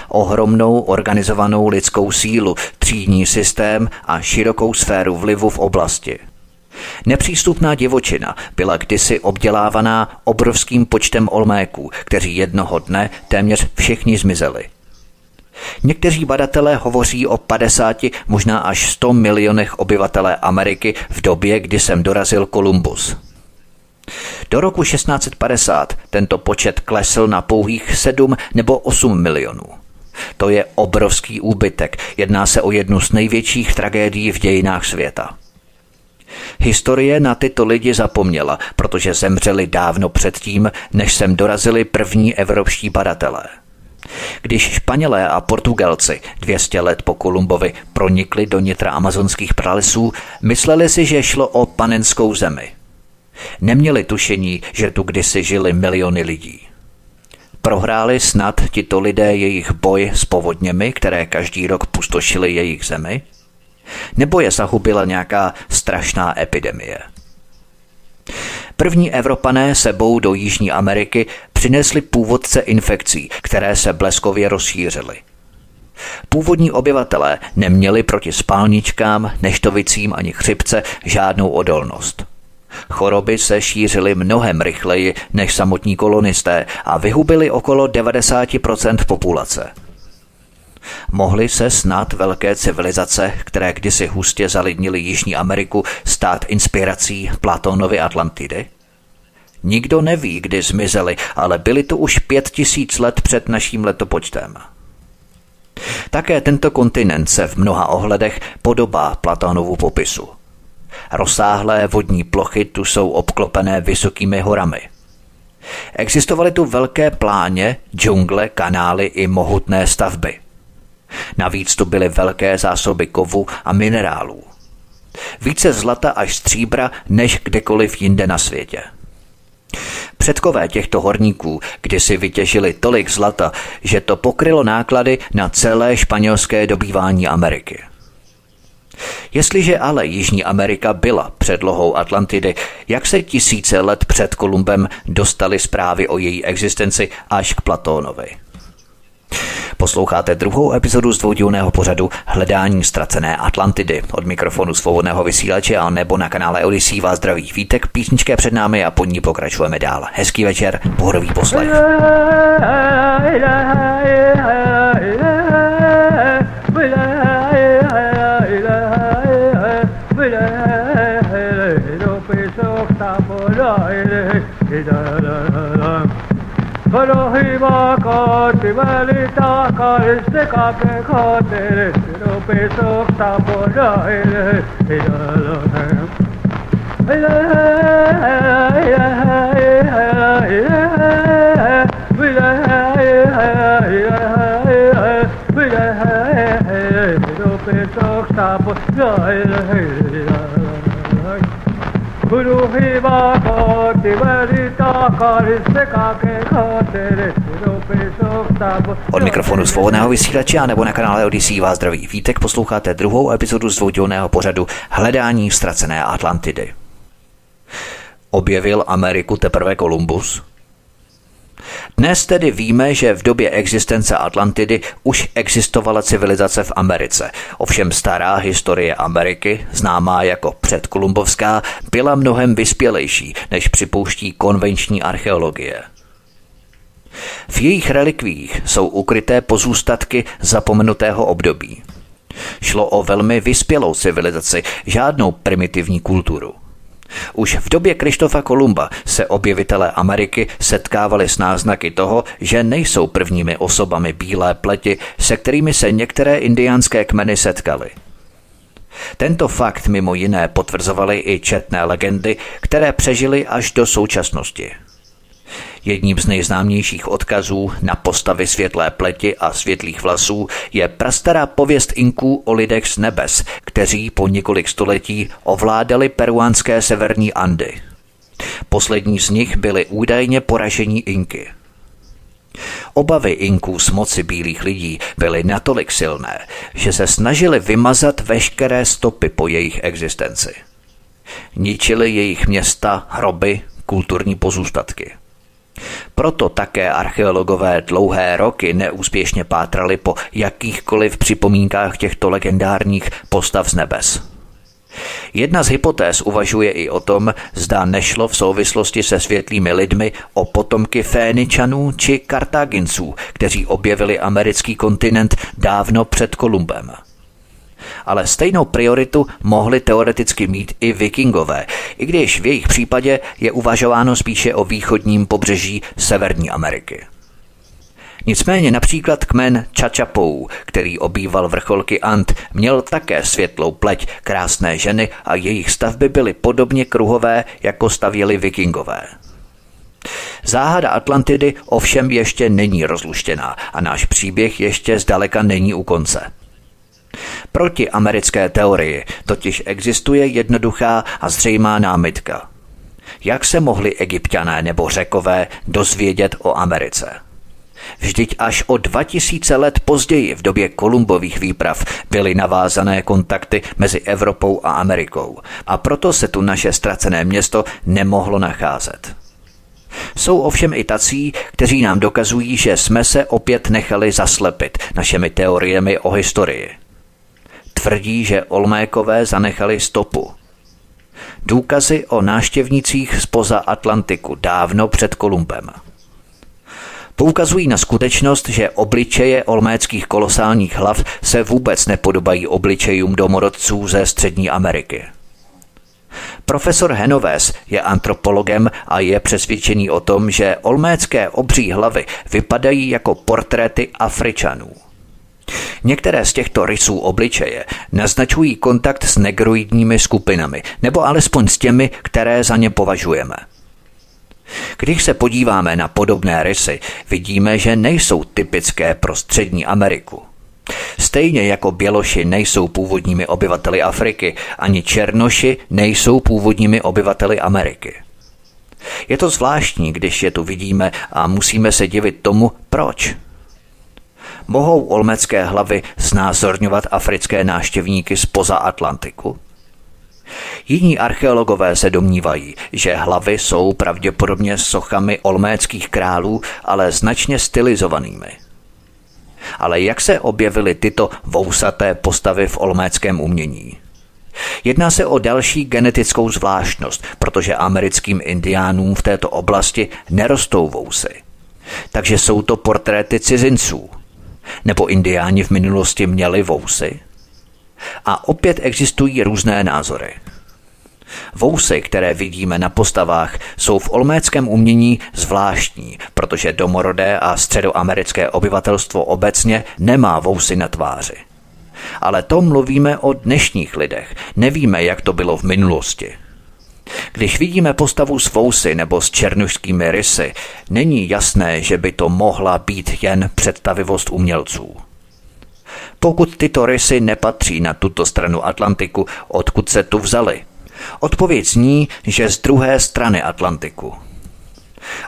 Ohromnou organizovanou lidskou sílu, třídní systém a širokou sféru vlivu v oblasti. Nepřístupná divočina byla kdysi obdělávaná obrovským počtem olméků, kteří jednoho dne téměř všichni zmizeli. Někteří badatelé hovoří o 50, možná až 100 milionech obyvatelé Ameriky v době, kdy sem dorazil Kolumbus. Do roku 1650 tento počet klesl na pouhých 7 nebo 8 milionů. To je obrovský úbytek. Jedná se o jednu z největších tragédií v dějinách světa. Historie na tyto lidi zapomněla, protože zemřeli dávno předtím, než sem dorazili první evropští badatelé. Když Španělé a Portugalci 200 let po Kolumbovi pronikli do nitra amazonských pralesů, mysleli si, že šlo o panenskou zemi. Neměli tušení, že tu kdysi žili miliony lidí. Prohráli snad tito lidé jejich boj s povodněmi, které každý rok pustošily jejich zemi? Nebo je zahubila nějaká strašná epidemie? První Evropané sebou do Jižní Ameriky přinesli původce infekcí, které se bleskově rozšířily. Původní obyvatelé neměli proti spálničkám, neštovicím ani chřipce žádnou odolnost. Choroby se šířily mnohem rychleji než samotní kolonisté a vyhubily okolo 90% populace. Mohly se snad velké civilizace, které kdysi hustě zalidnily Jižní Ameriku, stát inspirací Platónovy Atlantidy? Nikdo neví, kdy zmizely, ale byly tu už pět tisíc let před naším letopočtem. Také tento kontinent se v mnoha ohledech podobá Platónovu popisu. Rozsáhlé vodní plochy tu jsou obklopené vysokými horami. Existovaly tu velké pláně, džungle, kanály i mohutné stavby. Navíc tu byly velké zásoby kovu a minerálů. Více zlata až stříbra než kdekoliv jinde na světě. Předkové těchto horníků kdysi vytěžili tolik zlata, že to pokrylo náklady na celé španělské dobývání Ameriky. Jestliže ale Jižní Amerika byla předlohou Atlantidy, jak se tisíce let před Kolumbem dostali zprávy o její existenci až k Platónovi? Posloucháte druhou epizodu z dvoudílného pořadu Hledání ztracené Atlantidy. Od mikrofonu svobodného vysílače a nebo na kanále Odisí vás zdraví vítek, písničké před námi a pod ní pokračujeme dál. Hezký večer, pohodový poslech. Guru Hiva Koti Vari Od mikrofonu svobodného vysílače a nebo na kanále Odisí vás zdraví Vítek posloucháte druhou epizodu z pořadu Hledání ztracené Atlantidy. Objevil Ameriku teprve Kolumbus? Dnes tedy víme, že v době existence Atlantidy už existovala civilizace v Americe. Ovšem stará historie Ameriky, známá jako předkolumbovská, byla mnohem vyspělejší, než připouští konvenční archeologie. V jejich relikvích jsou ukryté pozůstatky zapomenutého období. Šlo o velmi vyspělou civilizaci, žádnou primitivní kulturu. Už v době Krištofa Kolumba se objevitelé Ameriky setkávali s náznaky toho, že nejsou prvními osobami bílé pleti, se kterými se některé indiánské kmeny setkaly. Tento fakt mimo jiné potvrzovaly i četné legendy, které přežily až do současnosti. Jedním z nejznámějších odkazů na postavy světlé pleti a světlých vlasů je prastará pověst Inků o lidech z nebes, kteří po několik století ovládali peruánské severní Andy. Poslední z nich byli údajně poražení Inky. Obavy Inků z moci bílých lidí byly natolik silné, že se snažili vymazat veškeré stopy po jejich existenci. Ničili jejich města, hroby, kulturní pozůstatky. Proto také archeologové dlouhé roky neúspěšně pátrali po jakýchkoliv připomínkách těchto legendárních postav z nebes. Jedna z hypotéz uvažuje i o tom, zda nešlo v souvislosti se světlými lidmi o potomky Féničanů či Kartáginců, kteří objevili americký kontinent dávno před Kolumbem. Ale stejnou prioritu mohli teoreticky mít i vikingové, i když v jejich případě je uvažováno spíše o východním pobřeží Severní Ameriky. Nicméně například kmen Čačapou, který obýval vrcholky Ant, měl také světlou pleť, krásné ženy a jejich stavby byly podobně kruhové, jako stavěli vikingové. Záhada Atlantidy ovšem ještě není rozluštěná a náš příběh ještě zdaleka není u konce. Proti americké teorii totiž existuje jednoduchá a zřejmá námitka. Jak se mohli egyptiané nebo řekové dozvědět o Americe? Vždyť až o 2000 let později v době Kolumbových výprav byly navázané kontakty mezi Evropou a Amerikou a proto se tu naše ztracené město nemohlo nacházet. Jsou ovšem i tací, kteří nám dokazují, že jsme se opět nechali zaslepit našimi teoriemi o historii. Tvrdí, že Olmékové zanechali stopu. Důkazy o náštěvnicích spoza Atlantiku dávno před Kolumbem – Poukazují na skutečnost, že obličeje olméckých kolosálních hlav se vůbec nepodobají obličejům domorodců ze Střední Ameriky. Profesor Henoves je antropologem a je přesvědčený o tom, že olmécké obří hlavy vypadají jako portréty Afričanů. Některé z těchto rysů obličeje naznačují kontakt s negroidními skupinami, nebo alespoň s těmi, které za ně považujeme – když se podíváme na podobné rysy, vidíme, že nejsou typické pro střední Ameriku. Stejně jako běloši nejsou původními obyvateli Afriky, ani černoši nejsou původními obyvateli Ameriky. Je to zvláštní, když je tu vidíme a musíme se divit tomu, proč. Mohou olmecké hlavy znázorňovat africké náštěvníky spoza Atlantiku? Jiní archeologové se domnívají, že hlavy jsou pravděpodobně sochami olméckých králů, ale značně stylizovanými. Ale jak se objevily tyto vousaté postavy v olméckém umění? Jedná se o další genetickou zvláštnost, protože americkým indiánům v této oblasti nerostou vousy. Takže jsou to portréty cizinců. Nebo indiáni v minulosti měli vousy? A opět existují různé názory. Vousy, které vidíme na postavách, jsou v olméckém umění zvláštní, protože domorodé a středoamerické obyvatelstvo obecně nemá vousy na tváři. Ale to mluvíme o dnešních lidech, nevíme, jak to bylo v minulosti. Když vidíme postavu s vousy nebo s černožskými rysy, není jasné, že by to mohla být jen představivost umělců. Pokud tyto rysy nepatří na tuto stranu Atlantiku, odkud se tu vzali? Odpověď zní, že z druhé strany Atlantiku.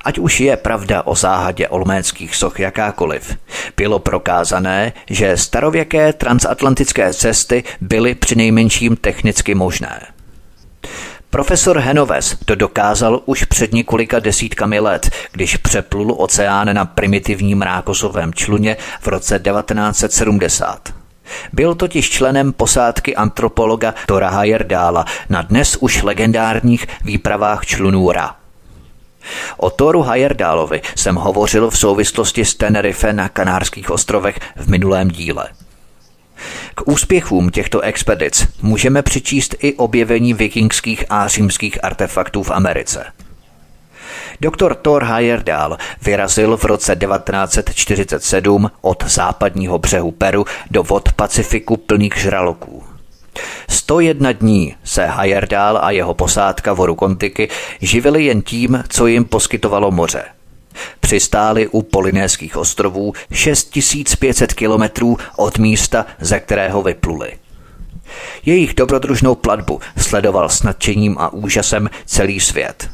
Ať už je pravda o záhadě olméckých soch jakákoliv, bylo prokázané, že starověké transatlantické cesty byly přinejmenším technicky možné. Profesor Henoves to dokázal už před několika desítkami let, když přeplul oceán na primitivním rákosovém čluně v roce 1970. Byl totiž členem posádky antropologa Tora Hajerdála na dnes už legendárních výpravách člunů Ra. O Toru Hajerdálovi jsem hovořil v souvislosti s Tenerife na Kanárských ostrovech v minulém díle – k úspěchům těchto expedic můžeme přičíst i objevení vikingských a římských artefaktů v Americe. Doktor Thor Heyerdahl vyrazil v roce 1947 od západního břehu Peru do vod Pacifiku plných žraloků. 101 dní se Heyerdahl a jeho posádka voru Kontiky živili jen tím, co jim poskytovalo moře – Přistáli u Polinéských ostrovů 6500 kilometrů od místa, ze kterého vypluli. Jejich dobrodružnou platbu sledoval s nadšením a úžasem celý svět.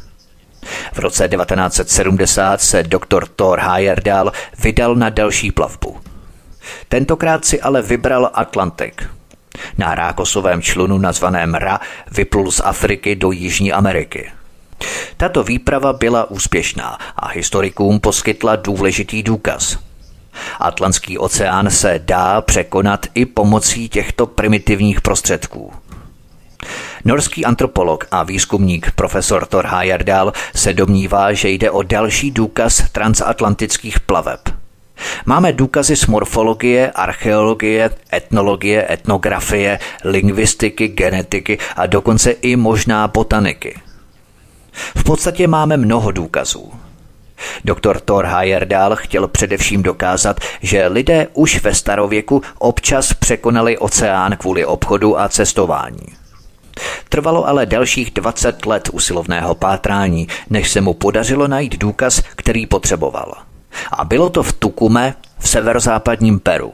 V roce 1970 se doktor Thor Heyerdahl vydal na další plavbu. Tentokrát si ale vybral Atlantik. Na rákosovém člunu nazvaném Ra vyplul z Afriky do Jižní Ameriky. Tato výprava byla úspěšná a historikům poskytla důležitý důkaz. Atlantský oceán se dá překonat i pomocí těchto primitivních prostředků. Norský antropolog a výzkumník profesor Thor Heyerdahl se domnívá, že jde o další důkaz transatlantických plaveb. Máme důkazy z morfologie, archeologie, etnologie, etnografie, lingvistiky, genetiky a dokonce i možná botaniky. V podstatě máme mnoho důkazů. Doktor Thor Heyerdahl chtěl především dokázat, že lidé už ve starověku občas překonali oceán kvůli obchodu a cestování. Trvalo ale dalších 20 let usilovného pátrání, než se mu podařilo najít důkaz, který potřeboval. A bylo to v Tukume v severozápadním Peru.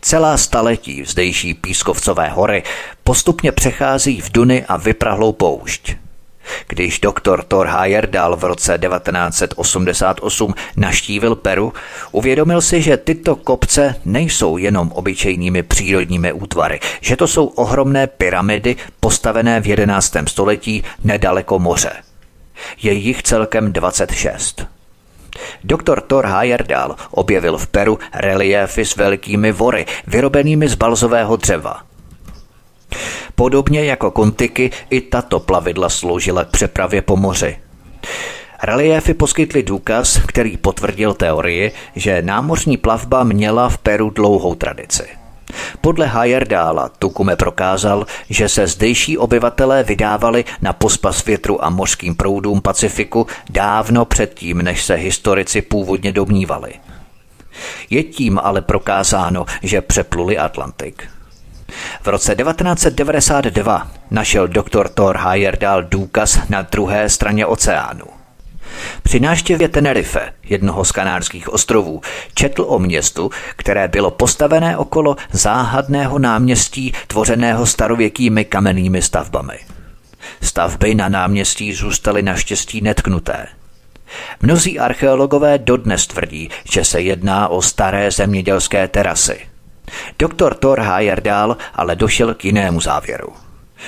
Celá staletí zdejší pískovcové hory postupně přechází v duny a vyprahlou poušť. Když doktor Thor Heyerdahl v roce 1988 naštívil Peru, uvědomil si, že tyto kopce nejsou jenom obyčejnými přírodními útvary, že to jsou ohromné pyramidy postavené v 11. století nedaleko moře. Je jich celkem 26. Doktor Thor Heyerdahl objevil v Peru reliéfy s velkými vory, vyrobenými z balzového dřeva. Podobně jako kontiky, i tato plavidla sloužila k přepravě po moři. Reliéfy poskytly důkaz, který potvrdil teorii, že námořní plavba měla v Peru dlouhou tradici. Podle Hayerdála Tukume prokázal, že se zdejší obyvatelé vydávali na pospas větru a mořským proudům Pacifiku dávno předtím, než se historici původně domnívali. Je tím ale prokázáno, že přepluli Atlantik. V roce 1992 našel doktor Thor Heyerdahl důkaz na druhé straně oceánu. Při návštěvě Tenerife, jednoho z kanárských ostrovů, četl o městu, které bylo postavené okolo záhadného náměstí tvořeného starověkými kamennými stavbami. Stavby na náměstí zůstaly naštěstí netknuté. Mnozí archeologové dodnes tvrdí, že se jedná o staré zemědělské terasy – Doktor Thor Heyerdahl ale došel k jinému závěru.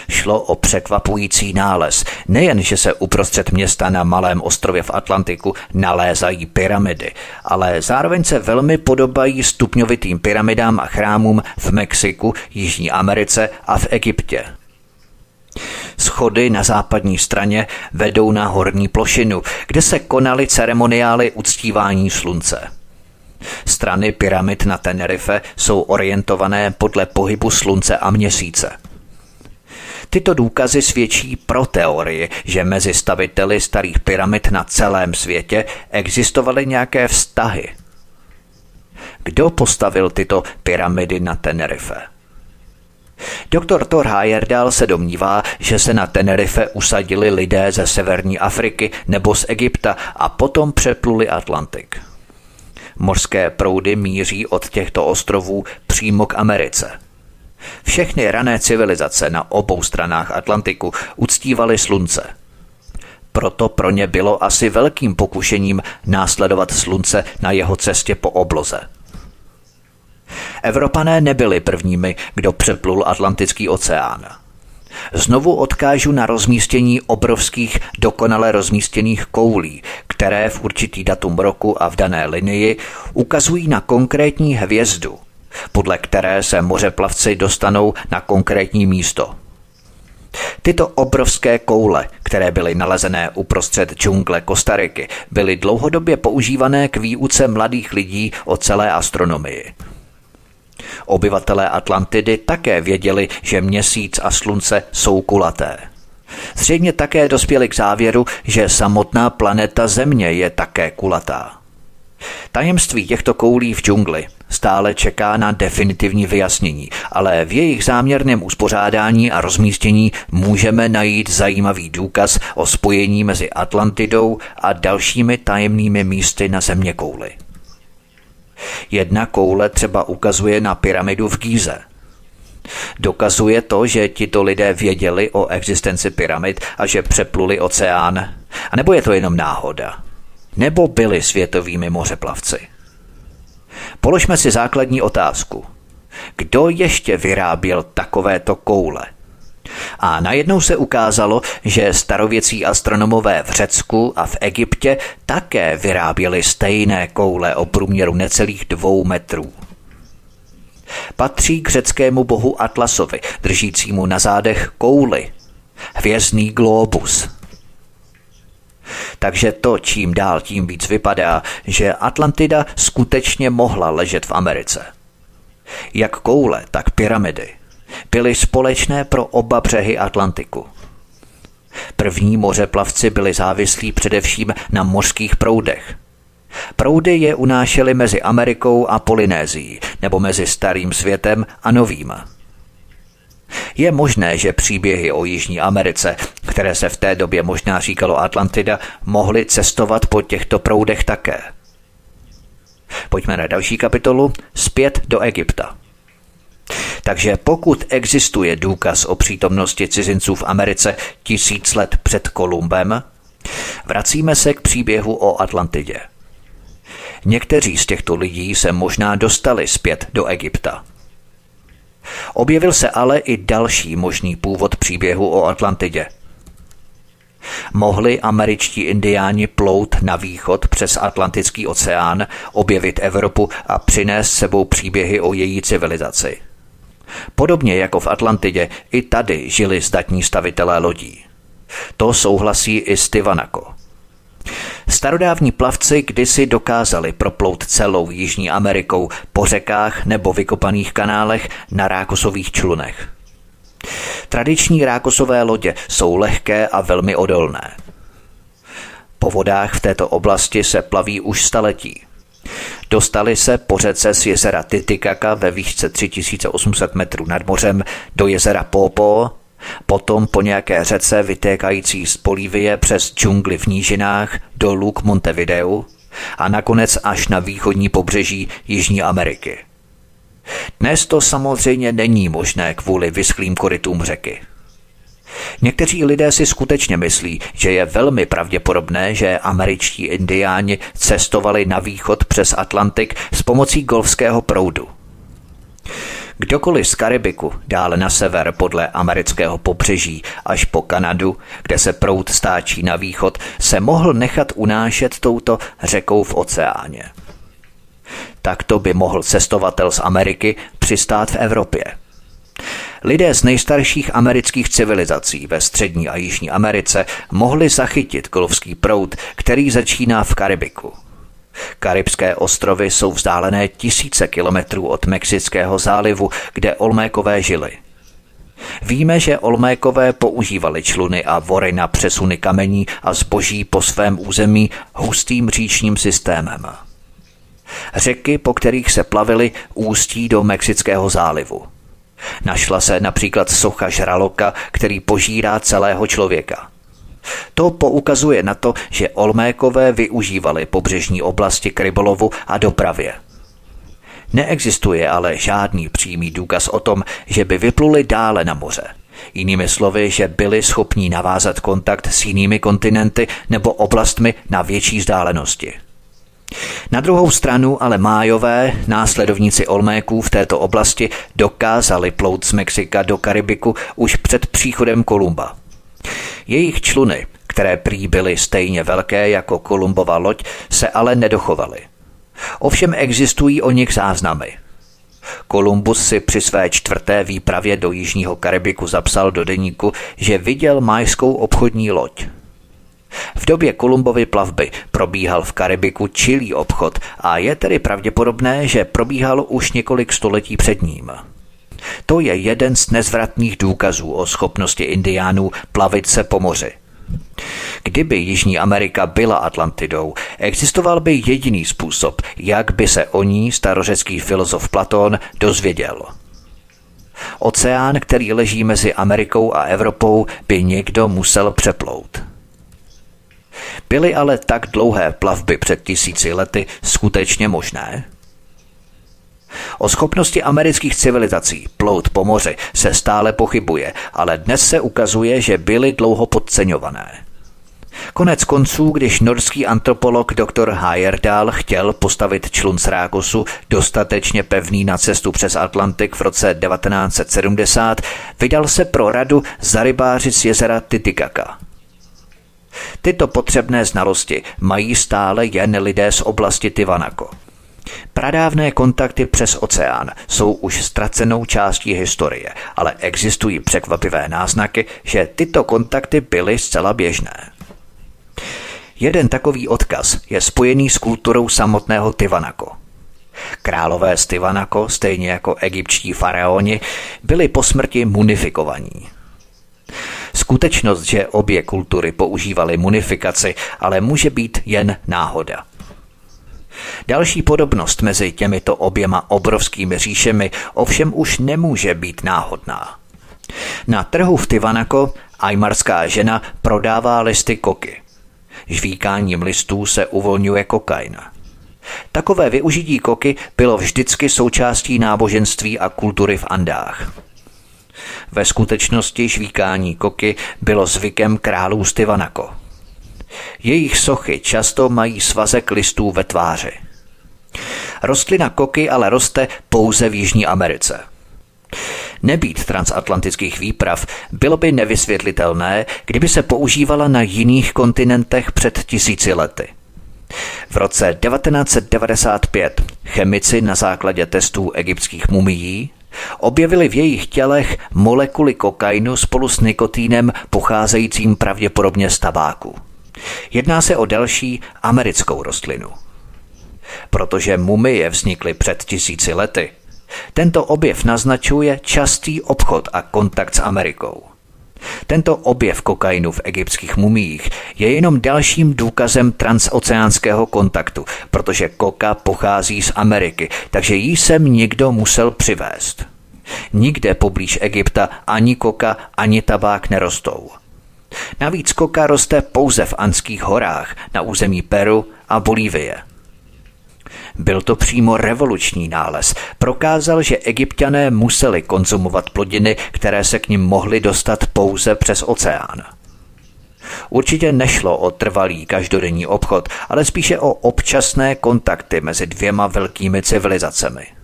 Šlo o překvapující nález. Nejen, že se uprostřed města na malém ostrově v Atlantiku nalézají pyramidy, ale zároveň se velmi podobají stupňovitým pyramidám a chrámům v Mexiku, Jižní Americe a v Egyptě. Schody na západní straně vedou na horní plošinu, kde se konaly ceremoniály uctívání slunce. Strany pyramid na Tenerife jsou orientované podle pohybu slunce a měsíce. Tyto důkazy svědčí pro teorii, že mezi staviteli starých pyramid na celém světě existovaly nějaké vztahy. Kdo postavil tyto pyramidy na Tenerife? Doktor Thor Heyerdahl se domnívá, že se na Tenerife usadili lidé ze severní Afriky nebo z Egypta a potom přepluli Atlantik. Mořské proudy míří od těchto ostrovů přímo k Americe. Všechny rané civilizace na obou stranách Atlantiku uctívaly slunce. Proto pro ně bylo asi velkým pokušením následovat slunce na jeho cestě po obloze. Evropané nebyli prvními, kdo přeplul Atlantický oceán. Znovu odkážu na rozmístění obrovských dokonale rozmístěných koulí, které v určitý datum roku a v dané linii ukazují na konkrétní hvězdu, podle které se mořeplavci dostanou na konkrétní místo. Tyto obrovské koule, které byly nalezené uprostřed džungle Kostariky, byly dlouhodobě používané k výuce mladých lidí o celé astronomii. Obyvatelé Atlantidy také věděli, že měsíc a slunce jsou kulaté. Zřejmě také dospěli k závěru, že samotná planeta Země je také kulatá. Tajemství těchto koulí v džungli stále čeká na definitivní vyjasnění, ale v jejich záměrném uspořádání a rozmístění můžeme najít zajímavý důkaz o spojení mezi Atlantidou a dalšími tajemnými místy na země kouli. Jedna koule třeba ukazuje na pyramidu v Gíze. Dokazuje to, že tito lidé věděli o existenci pyramid a že přepluli oceán? A nebo je to jenom náhoda? Nebo byli světovými mořeplavci? Položme si základní otázku. Kdo ještě vyráběl takovéto koule? A najednou se ukázalo, že starověcí astronomové v Řecku a v Egyptě také vyráběli stejné koule o průměru necelých dvou metrů. Patří k řeckému bohu Atlasovi, držícímu na zádech kouly, hvězdný globus. Takže to čím dál tím víc vypadá, že Atlantida skutečně mohla ležet v Americe. Jak koule, tak pyramidy byly společné pro oba břehy Atlantiku. První mořeplavci byli závislí především na mořských proudech. Proudy je unášely mezi Amerikou a Polynézií, nebo mezi starým světem a novým. Je možné, že příběhy o Jižní Americe, které se v té době možná říkalo Atlantida, mohly cestovat po těchto proudech také. Pojďme na další kapitolu, zpět do Egypta. Takže pokud existuje důkaz o přítomnosti cizinců v Americe tisíc let před Kolumbem, vracíme se k příběhu o Atlantidě. Někteří z těchto lidí se možná dostali zpět do Egypta. Objevil se ale i další možný původ příběhu o Atlantidě. Mohli američtí indiáni plout na východ přes Atlantický oceán, objevit Evropu a přinést sebou příběhy o její civilizaci. Podobně jako v Atlantidě, i tady žili zdatní stavitelé lodí. To souhlasí i Stivanako. Starodávní plavci kdysi dokázali proplout celou Jižní Amerikou po řekách nebo vykopaných kanálech na rákosových člunech. Tradiční rákosové lodě jsou lehké a velmi odolné. Po vodách v této oblasti se plaví už staletí. Dostali se po řece z jezera Titikaka ve výšce 3800 metrů nad mořem do jezera Popo, potom po nějaké řece vytékající z Polívie přes džungly v nížinách dolů k Montevideu a nakonec až na východní pobřeží Jižní Ameriky. Dnes to samozřejmě není možné kvůli vyschlým korytům řeky. Někteří lidé si skutečně myslí, že je velmi pravděpodobné, že američtí indiáni cestovali na východ přes Atlantik s pomocí golfského proudu. Kdokoliv z Karibiku, dále na sever podle amerického pobřeží až po Kanadu, kde se proud stáčí na východ, se mohl nechat unášet touto řekou v oceáně. Takto by mohl cestovatel z Ameriky přistát v Evropě. Lidé z nejstarších amerických civilizací ve střední a jižní Americe mohli zachytit golfský proud, který začíná v Karibiku. Karibské ostrovy jsou vzdálené tisíce kilometrů od Mexického zálivu, kde Olmékové žili. Víme, že Olmékové používali čluny a vory na přesuny kamení a zboží po svém území hustým říčním systémem. Řeky, po kterých se plavili, ústí do Mexického zálivu. Našla se například socha žraloka, který požírá celého člověka. To poukazuje na to, že Olmékové využívali pobřežní oblasti k rybolovu a dopravě. Neexistuje ale žádný přímý důkaz o tom, že by vypluli dále na moře. Jinými slovy, že byli schopní navázat kontakt s jinými kontinenty nebo oblastmi na větší vzdálenosti. Na druhou stranu ale májové, následovníci Olméků v této oblasti, dokázali plout z Mexika do Karibiku už před příchodem Kolumba. Jejich čluny, které prý byly stejně velké jako Kolumbova loď, se ale nedochovaly. Ovšem existují o nich záznamy. Kolumbus si při své čtvrté výpravě do Jižního Karibiku zapsal do deníku, že viděl majskou obchodní loď. V době Kolumbovy plavby probíhal v Karibiku čilý obchod a je tedy pravděpodobné, že probíhal už několik století před ním. To je jeden z nezvratných důkazů o schopnosti indiánů plavit se po moři. Kdyby Jižní Amerika byla Atlantidou, existoval by jediný způsob, jak by se o ní starořecký filozof Platón dozvěděl. Oceán, který leží mezi Amerikou a Evropou, by někdo musel přeplout. Byly ale tak dlouhé plavby před tisíci lety skutečně možné? O schopnosti amerických civilizací plout po moři se stále pochybuje, ale dnes se ukazuje, že byly dlouho podceňované. Konec konců, když norský antropolog dr. Heyerdahl chtěl postavit člun z Rákosu dostatečně pevný na cestu přes Atlantik v roce 1970, vydal se pro radu zarybářit z jezera Titicaka. Tyto potřebné znalosti mají stále jen lidé z oblasti Tivanako. Pradávné kontakty přes oceán jsou už ztracenou částí historie, ale existují překvapivé náznaky, že tyto kontakty byly zcela běžné. Jeden takový odkaz je spojený s kulturou samotného Tivanako. Králové z Tivanako, stejně jako egyptští faraoni, byli po smrti munifikovaní. Skutečnost, že obě kultury používaly munifikaci, ale může být jen náhoda. Další podobnost mezi těmito oběma obrovskými říšemi ovšem už nemůže být náhodná. Na trhu v Tivanako ajmarská žena prodává listy koky. Žvíkáním listů se uvolňuje kokain. Takové využití koky bylo vždycky součástí náboženství a kultury v Andách. Ve skutečnosti žvíkání koky bylo zvykem králů z Tivanako. Jejich sochy často mají svazek listů ve tváři. Rostlina koky ale roste pouze v Jižní Americe. Nebýt transatlantických výprav, bylo by nevysvětlitelné, kdyby se používala na jiných kontinentech před tisíci lety. V roce 1995 chemici na základě testů egyptských mumií objevili v jejich tělech molekuly kokainu spolu s nikotínem pocházejícím pravděpodobně z tabáku. Jedná se o další americkou rostlinu. Protože mumie vznikly před tisíci lety, tento objev naznačuje častý obchod a kontakt s Amerikou. Tento objev kokainu v egyptských mumích je jenom dalším důkazem transoceánského kontaktu, protože koka pochází z Ameriky, takže jí sem někdo musel přivést. Nikde poblíž Egypta ani koka, ani tabák nerostou. Navíc koka roste pouze v Anských horách na území Peru a Bolívie. Byl to přímo revoluční nález. Prokázal, že egyptiané museli konzumovat plodiny, které se k ním mohly dostat pouze přes oceán. Určitě nešlo o trvalý každodenní obchod, ale spíše o občasné kontakty mezi dvěma velkými civilizacemi.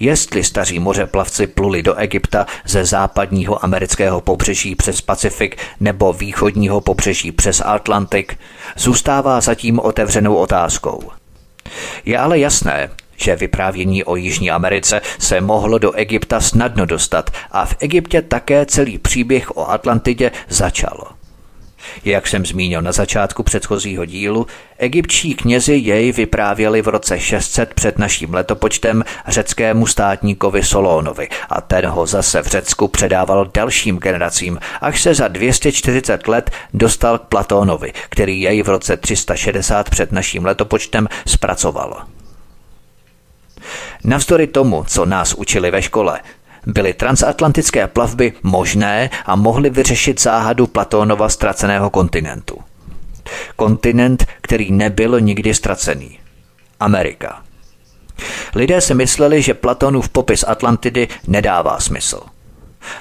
Jestli staří mořeplavci pluli do Egypta ze západního amerického pobřeží přes Pacifik nebo východního pobřeží přes Atlantik, zůstává zatím otevřenou otázkou. Je ale jasné, že vyprávění o Jižní Americe se mohlo do Egypta snadno dostat a v Egyptě také celý příběh o Atlantidě začal. Jak jsem zmínil na začátku předchozího dílu, egyptští knězi jej vyprávěli v roce 600 před naším letopočtem řeckému státníkovi Solónovi a ten ho zase v Řecku předával dalším generacím, až se za 240 let dostal k Platónovi, který jej v roce 360 před naším letopočtem zpracoval. Navzdory tomu, co nás učili ve škole, byly transatlantické plavby možné a mohly vyřešit záhadu Platónova ztraceného kontinentu. Kontinent, který nebyl nikdy ztracený. Amerika. Lidé si mysleli, že Platonův popis Atlantidy nedává smysl.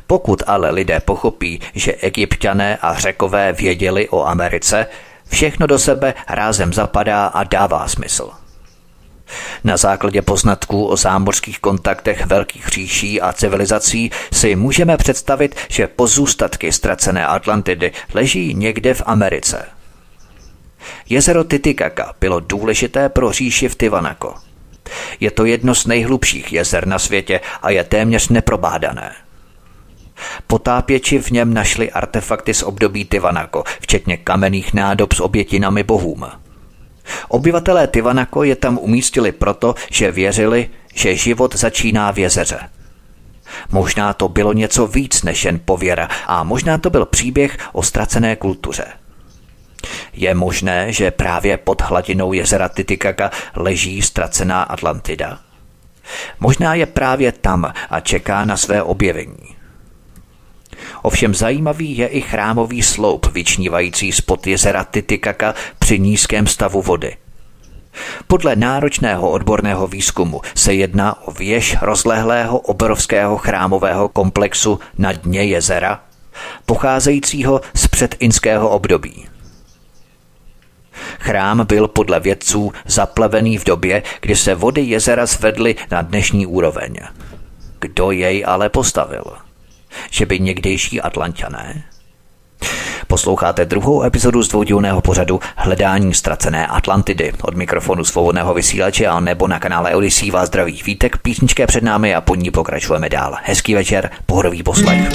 Pokud ale lidé pochopí, že egyptiané a řekové věděli o Americe, všechno do sebe rázem zapadá a dává smysl. Na základě poznatků o zámořských kontaktech velkých říší a civilizací si můžeme představit, že pozůstatky ztracené Atlantidy leží někde v Americe. Jezero Titicaca bylo důležité pro říši v Tivanako. Je to jedno z nejhlubších jezer na světě a je téměř neprobádané. Potápěči v něm našli artefakty z období Tivanako, včetně kamenných nádob s obětinami bohům. Obyvatelé Tivanako je tam umístili proto, že věřili, že život začíná v jezeře. Možná to bylo něco víc než jen pověra a možná to byl příběh o ztracené kultuře. Je možné, že právě pod hladinou jezera Titicaca leží ztracená Atlantida. Možná je právě tam a čeká na své objevení. Ovšem zajímavý je i chrámový sloup vyčnívající spod jezera Titikaka při nízkém stavu vody. Podle náročného odborného výzkumu se jedná o věž rozlehlého obrovského chrámového komplexu na dně jezera, pocházejícího z předinského období. Chrám byl podle vědců zaplevený v době, kdy se vody jezera zvedly na dnešní úroveň. Kdo jej ale postavil? Že by někdejší Atlantané Posloucháte druhou epizodu z dvoudílného pořadu Hledání ztracené Atlantidy. Od mikrofonu svobodného vysílače a nebo na kanále Odisí vás zdraví vítek, písničké před námi a po ní pokračujeme dál. Hezký večer, pohodový poslech.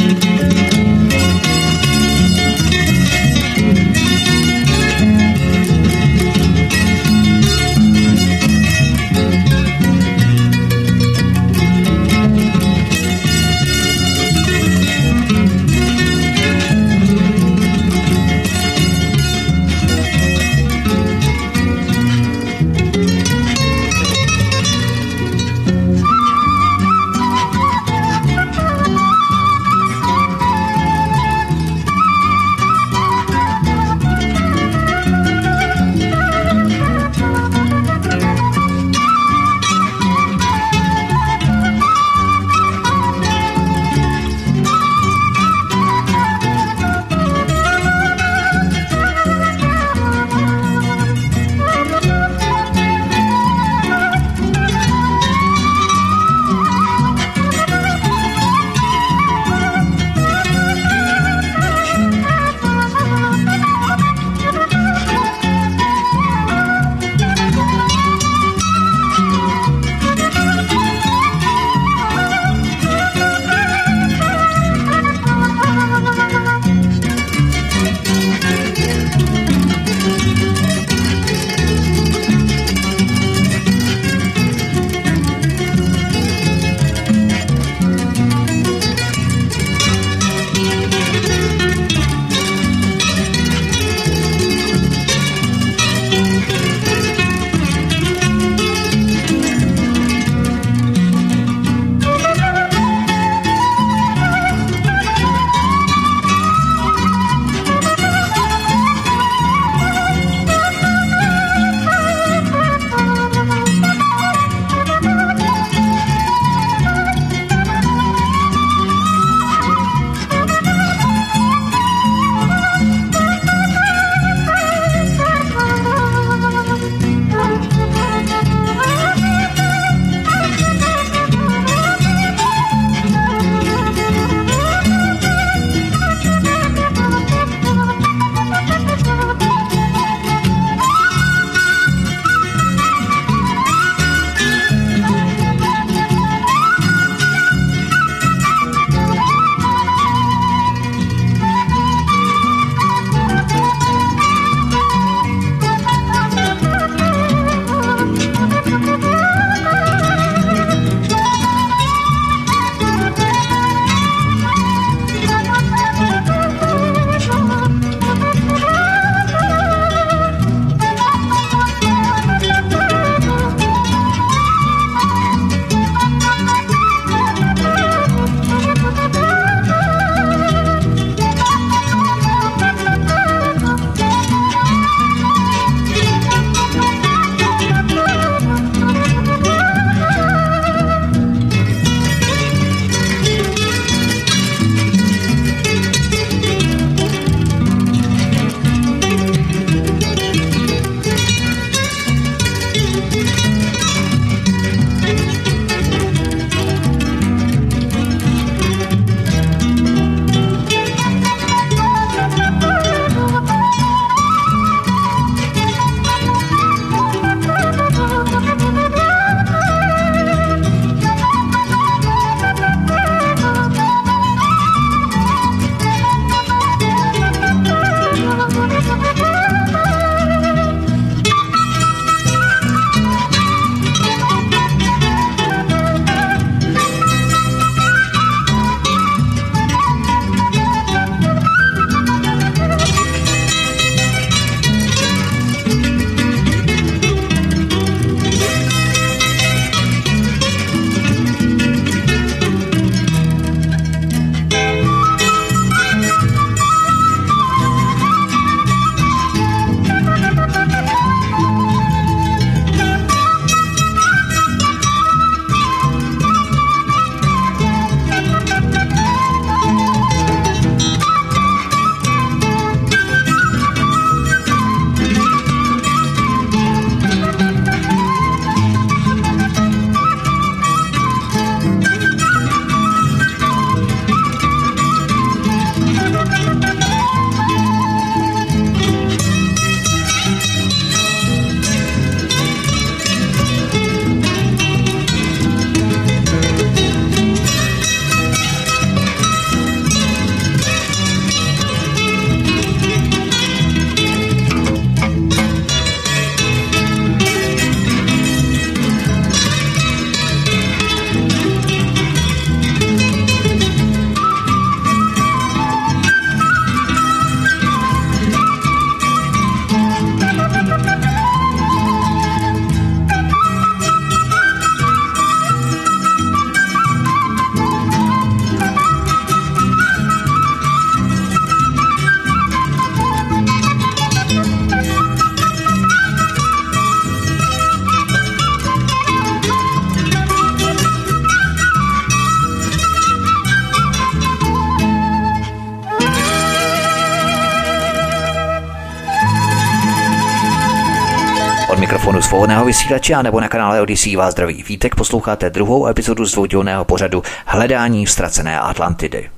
Vysílače a nebo na kanále Odyssey vás zdraví vítek. Posloucháte druhou epizodu z dvoudělného pořadu Hledání ztracené Atlantidy.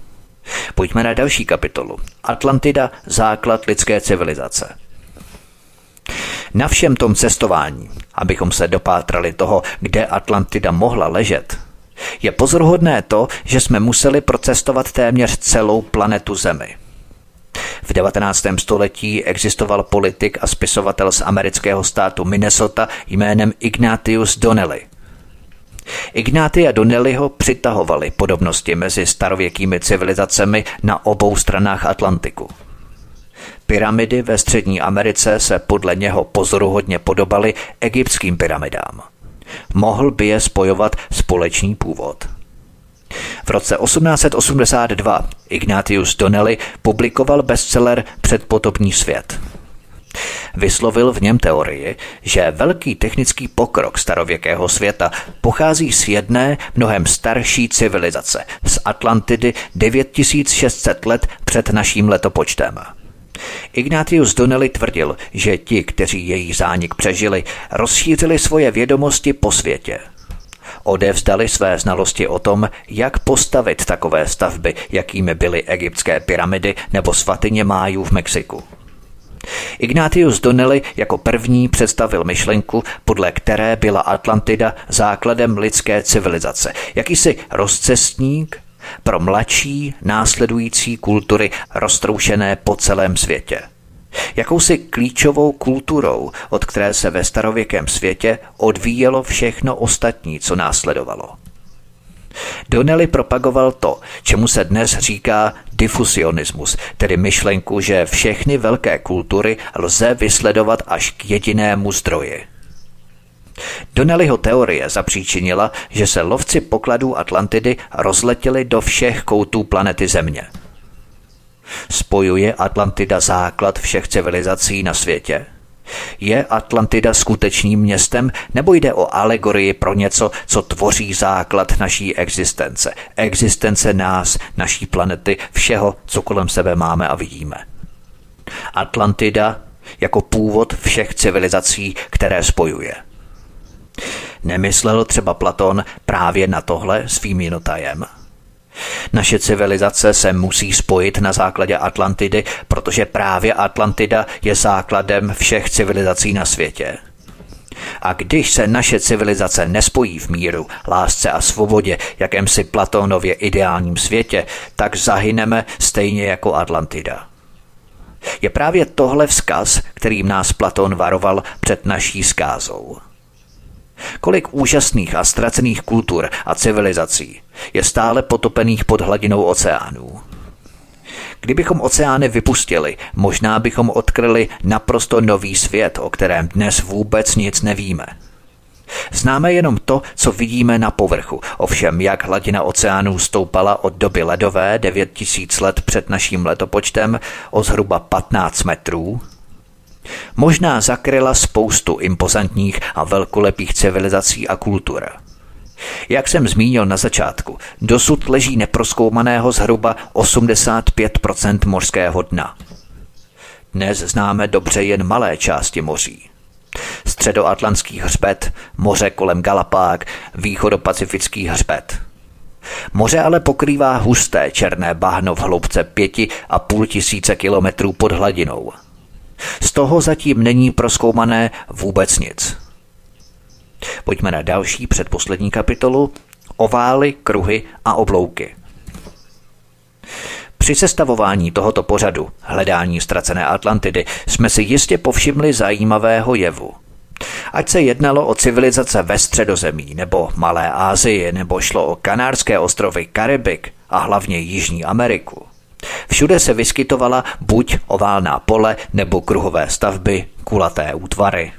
Pojďme na další kapitolu. Atlantida, základ lidské civilizace. Na všem tom cestování, abychom se dopátrali toho, kde Atlantida mohla ležet, je pozoruhodné to, že jsme museli procestovat téměř celou planetu Zemi – v 19. století existoval politik a spisovatel z amerického státu Minnesota jménem Ignatius Donnelly. Ignáty a Donnellyho přitahovali podobnosti mezi starověkými civilizacemi na obou stranách Atlantiku. Pyramidy ve střední Americe se podle něho pozoruhodně podobaly egyptským pyramidám. Mohl by je spojovat společný původ – v roce 1882 Ignatius Donnelly publikoval bestseller Předpotopní svět. Vyslovil v něm teorii, že velký technický pokrok starověkého světa pochází z jedné mnohem starší civilizace, z Atlantidy 9600 let před naším letopočtem. Ignatius Donnelly tvrdil, že ti, kteří její zánik přežili, rozšířili svoje vědomosti po světě – odevzdali své znalosti o tom, jak postavit takové stavby, jakými byly egyptské pyramidy nebo svatyně májů v Mexiku. Ignatius Donnelly jako první představil myšlenku, podle které byla Atlantida základem lidské civilizace, jakýsi rozcestník pro mladší následující kultury roztroušené po celém světě jakousi klíčovou kulturou, od které se ve starověkém světě odvíjelo všechno ostatní, co následovalo. Donnelly propagoval to, čemu se dnes říká difusionismus, tedy myšlenku, že všechny velké kultury lze vysledovat až k jedinému zdroji. Donnellyho teorie zapříčinila, že se lovci pokladů Atlantidy rozletěli do všech koutů planety Země – Spojuje Atlantida základ všech civilizací na světě? Je Atlantida skutečným městem nebo jde o alegorii pro něco, co tvoří základ naší existence? Existence nás, naší planety, všeho, co kolem sebe máme a vidíme. Atlantida jako původ všech civilizací, které spojuje. Nemyslel třeba Platon právě na tohle svým jinotajem – naše civilizace se musí spojit na základě Atlantidy, protože právě Atlantida je základem všech civilizací na světě. A když se naše civilizace nespojí v míru, lásce a svobodě, jakémsi Platónově ideálním světě, tak zahyneme stejně jako Atlantida. Je právě tohle vzkaz, kterým nás Platón varoval před naší skázou. Kolik úžasných a ztracených kultur a civilizací je stále potopených pod hladinou oceánů. Kdybychom oceány vypustili, možná bychom odkryli naprosto nový svět, o kterém dnes vůbec nic nevíme. Známe jenom to, co vidíme na povrchu. Ovšem, jak hladina oceánů stoupala od doby ledové 9000 let před naším letopočtem o zhruba 15 metrů, Možná zakryla spoustu impozantních a velkolepých civilizací a kultur. Jak jsem zmínil na začátku, dosud leží neproskoumaného zhruba 85% mořského dna. Dnes známe dobře jen malé části moří. Středoatlantský hřbet, moře kolem Galapág, východopacifický hřbet. Moře ale pokrývá husté černé bahno v hloubce pěti a půl tisíce kilometrů pod hladinou – z toho zatím není proskoumané vůbec nic. Pojďme na další předposlední kapitolu Ovály, kruhy a oblouky. Při sestavování tohoto pořadu Hledání ztracené Atlantidy jsme si jistě povšimli zajímavého jevu. Ať se jednalo o civilizace ve středozemí, nebo Malé Asii, nebo šlo o Kanárské ostrovy Karibik a hlavně Jižní Ameriku – Všude se vyskytovala buď oválná pole nebo kruhové stavby, kulaté útvary.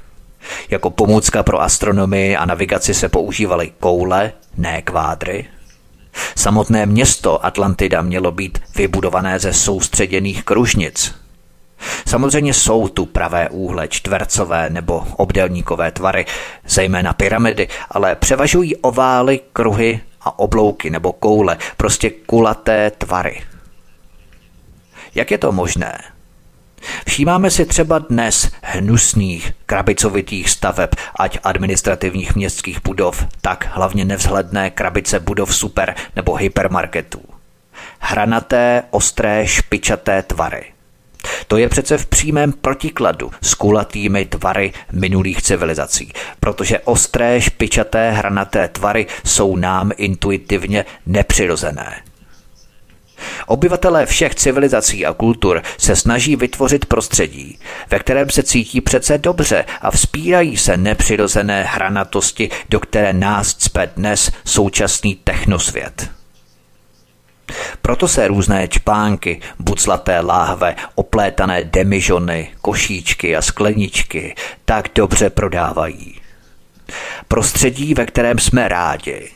Jako pomůcka pro astronomii a navigaci se používaly koule, ne kvádry. Samotné město Atlantida mělo být vybudované ze soustředěných kružnic. Samozřejmě jsou tu pravé úhle, čtvercové nebo obdelníkové tvary, zejména pyramidy, ale převažují ovály, kruhy a oblouky nebo koule, prostě kulaté tvary. Jak je to možné? Všímáme si třeba dnes hnusných, krabicovitých staveb, ať administrativních městských budov, tak hlavně nevzhledné krabice budov super nebo hypermarketů. Hranaté, ostré, špičaté tvary. To je přece v přímém protikladu s kulatými tvary minulých civilizací, protože ostré, špičaté, hranaté tvary jsou nám intuitivně nepřirozené. Obyvatelé všech civilizací a kultur se snaží vytvořit prostředí, ve kterém se cítí přece dobře a vzpírají se nepřirozené hranatosti, do které nás cpe dnes současný technosvět. Proto se různé čpánky, buclaté láhve, oplétané demižony, košíčky a skleničky tak dobře prodávají. Prostředí, ve kterém jsme rádi,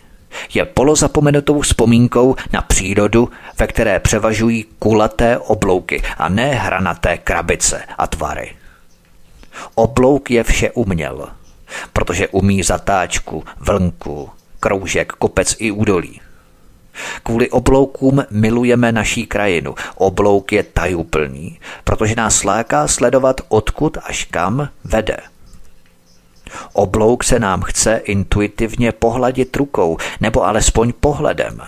je polozapomenutou vzpomínkou na přírodu, ve které převažují kulaté oblouky a ne hranaté krabice a tvary. Oblouk je vše uměl, protože umí zatáčku, vlnku, kroužek, kopec i údolí. Kvůli obloukům milujeme naší krajinu. Oblouk je tajuplný, protože nás láká sledovat odkud až kam vede. Oblouk se nám chce intuitivně pohladit rukou, nebo alespoň pohledem.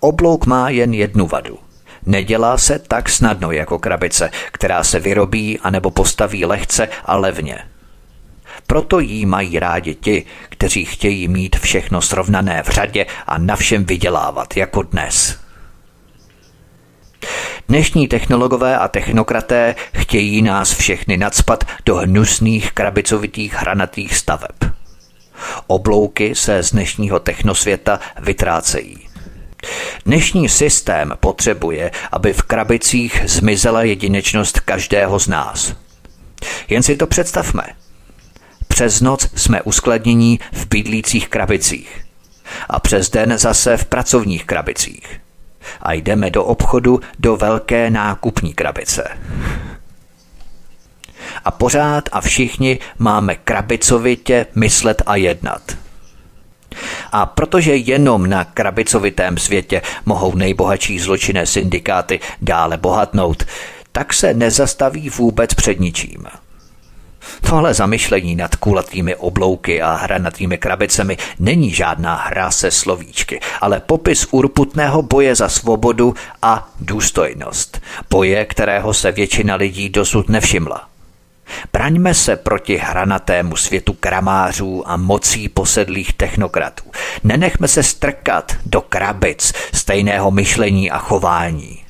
Oblouk má jen jednu vadu. Nedělá se tak snadno jako krabice, která se vyrobí anebo postaví lehce a levně. Proto jí mají rádi ti, kteří chtějí mít všechno srovnané v řadě a na všem vydělávat, jako dnes. Dnešní technologové a technokraté chtějí nás všechny nadspat do hnusných krabicovitých hranatých staveb. Oblouky se z dnešního technosvěta vytrácejí. Dnešní systém potřebuje, aby v krabicích zmizela jedinečnost každého z nás. Jen si to představme. Přes noc jsme uskladnění v bydlících krabicích a přes den zase v pracovních krabicích a jdeme do obchodu do velké nákupní krabice. A pořád a všichni máme krabicovitě myslet a jednat. A protože jenom na krabicovitém světě mohou nejbohatší zločinné syndikáty dále bohatnout, tak se nezastaví vůbec před ničím. Tohle zamyšlení nad kulatými oblouky a hranatými krabicemi není žádná hra se slovíčky, ale popis urputného boje za svobodu a důstojnost. Boje, kterého se většina lidí dosud nevšimla. Braňme se proti hranatému světu kramářů a mocí posedlých technokratů. Nenechme se strkat do krabic stejného myšlení a chování.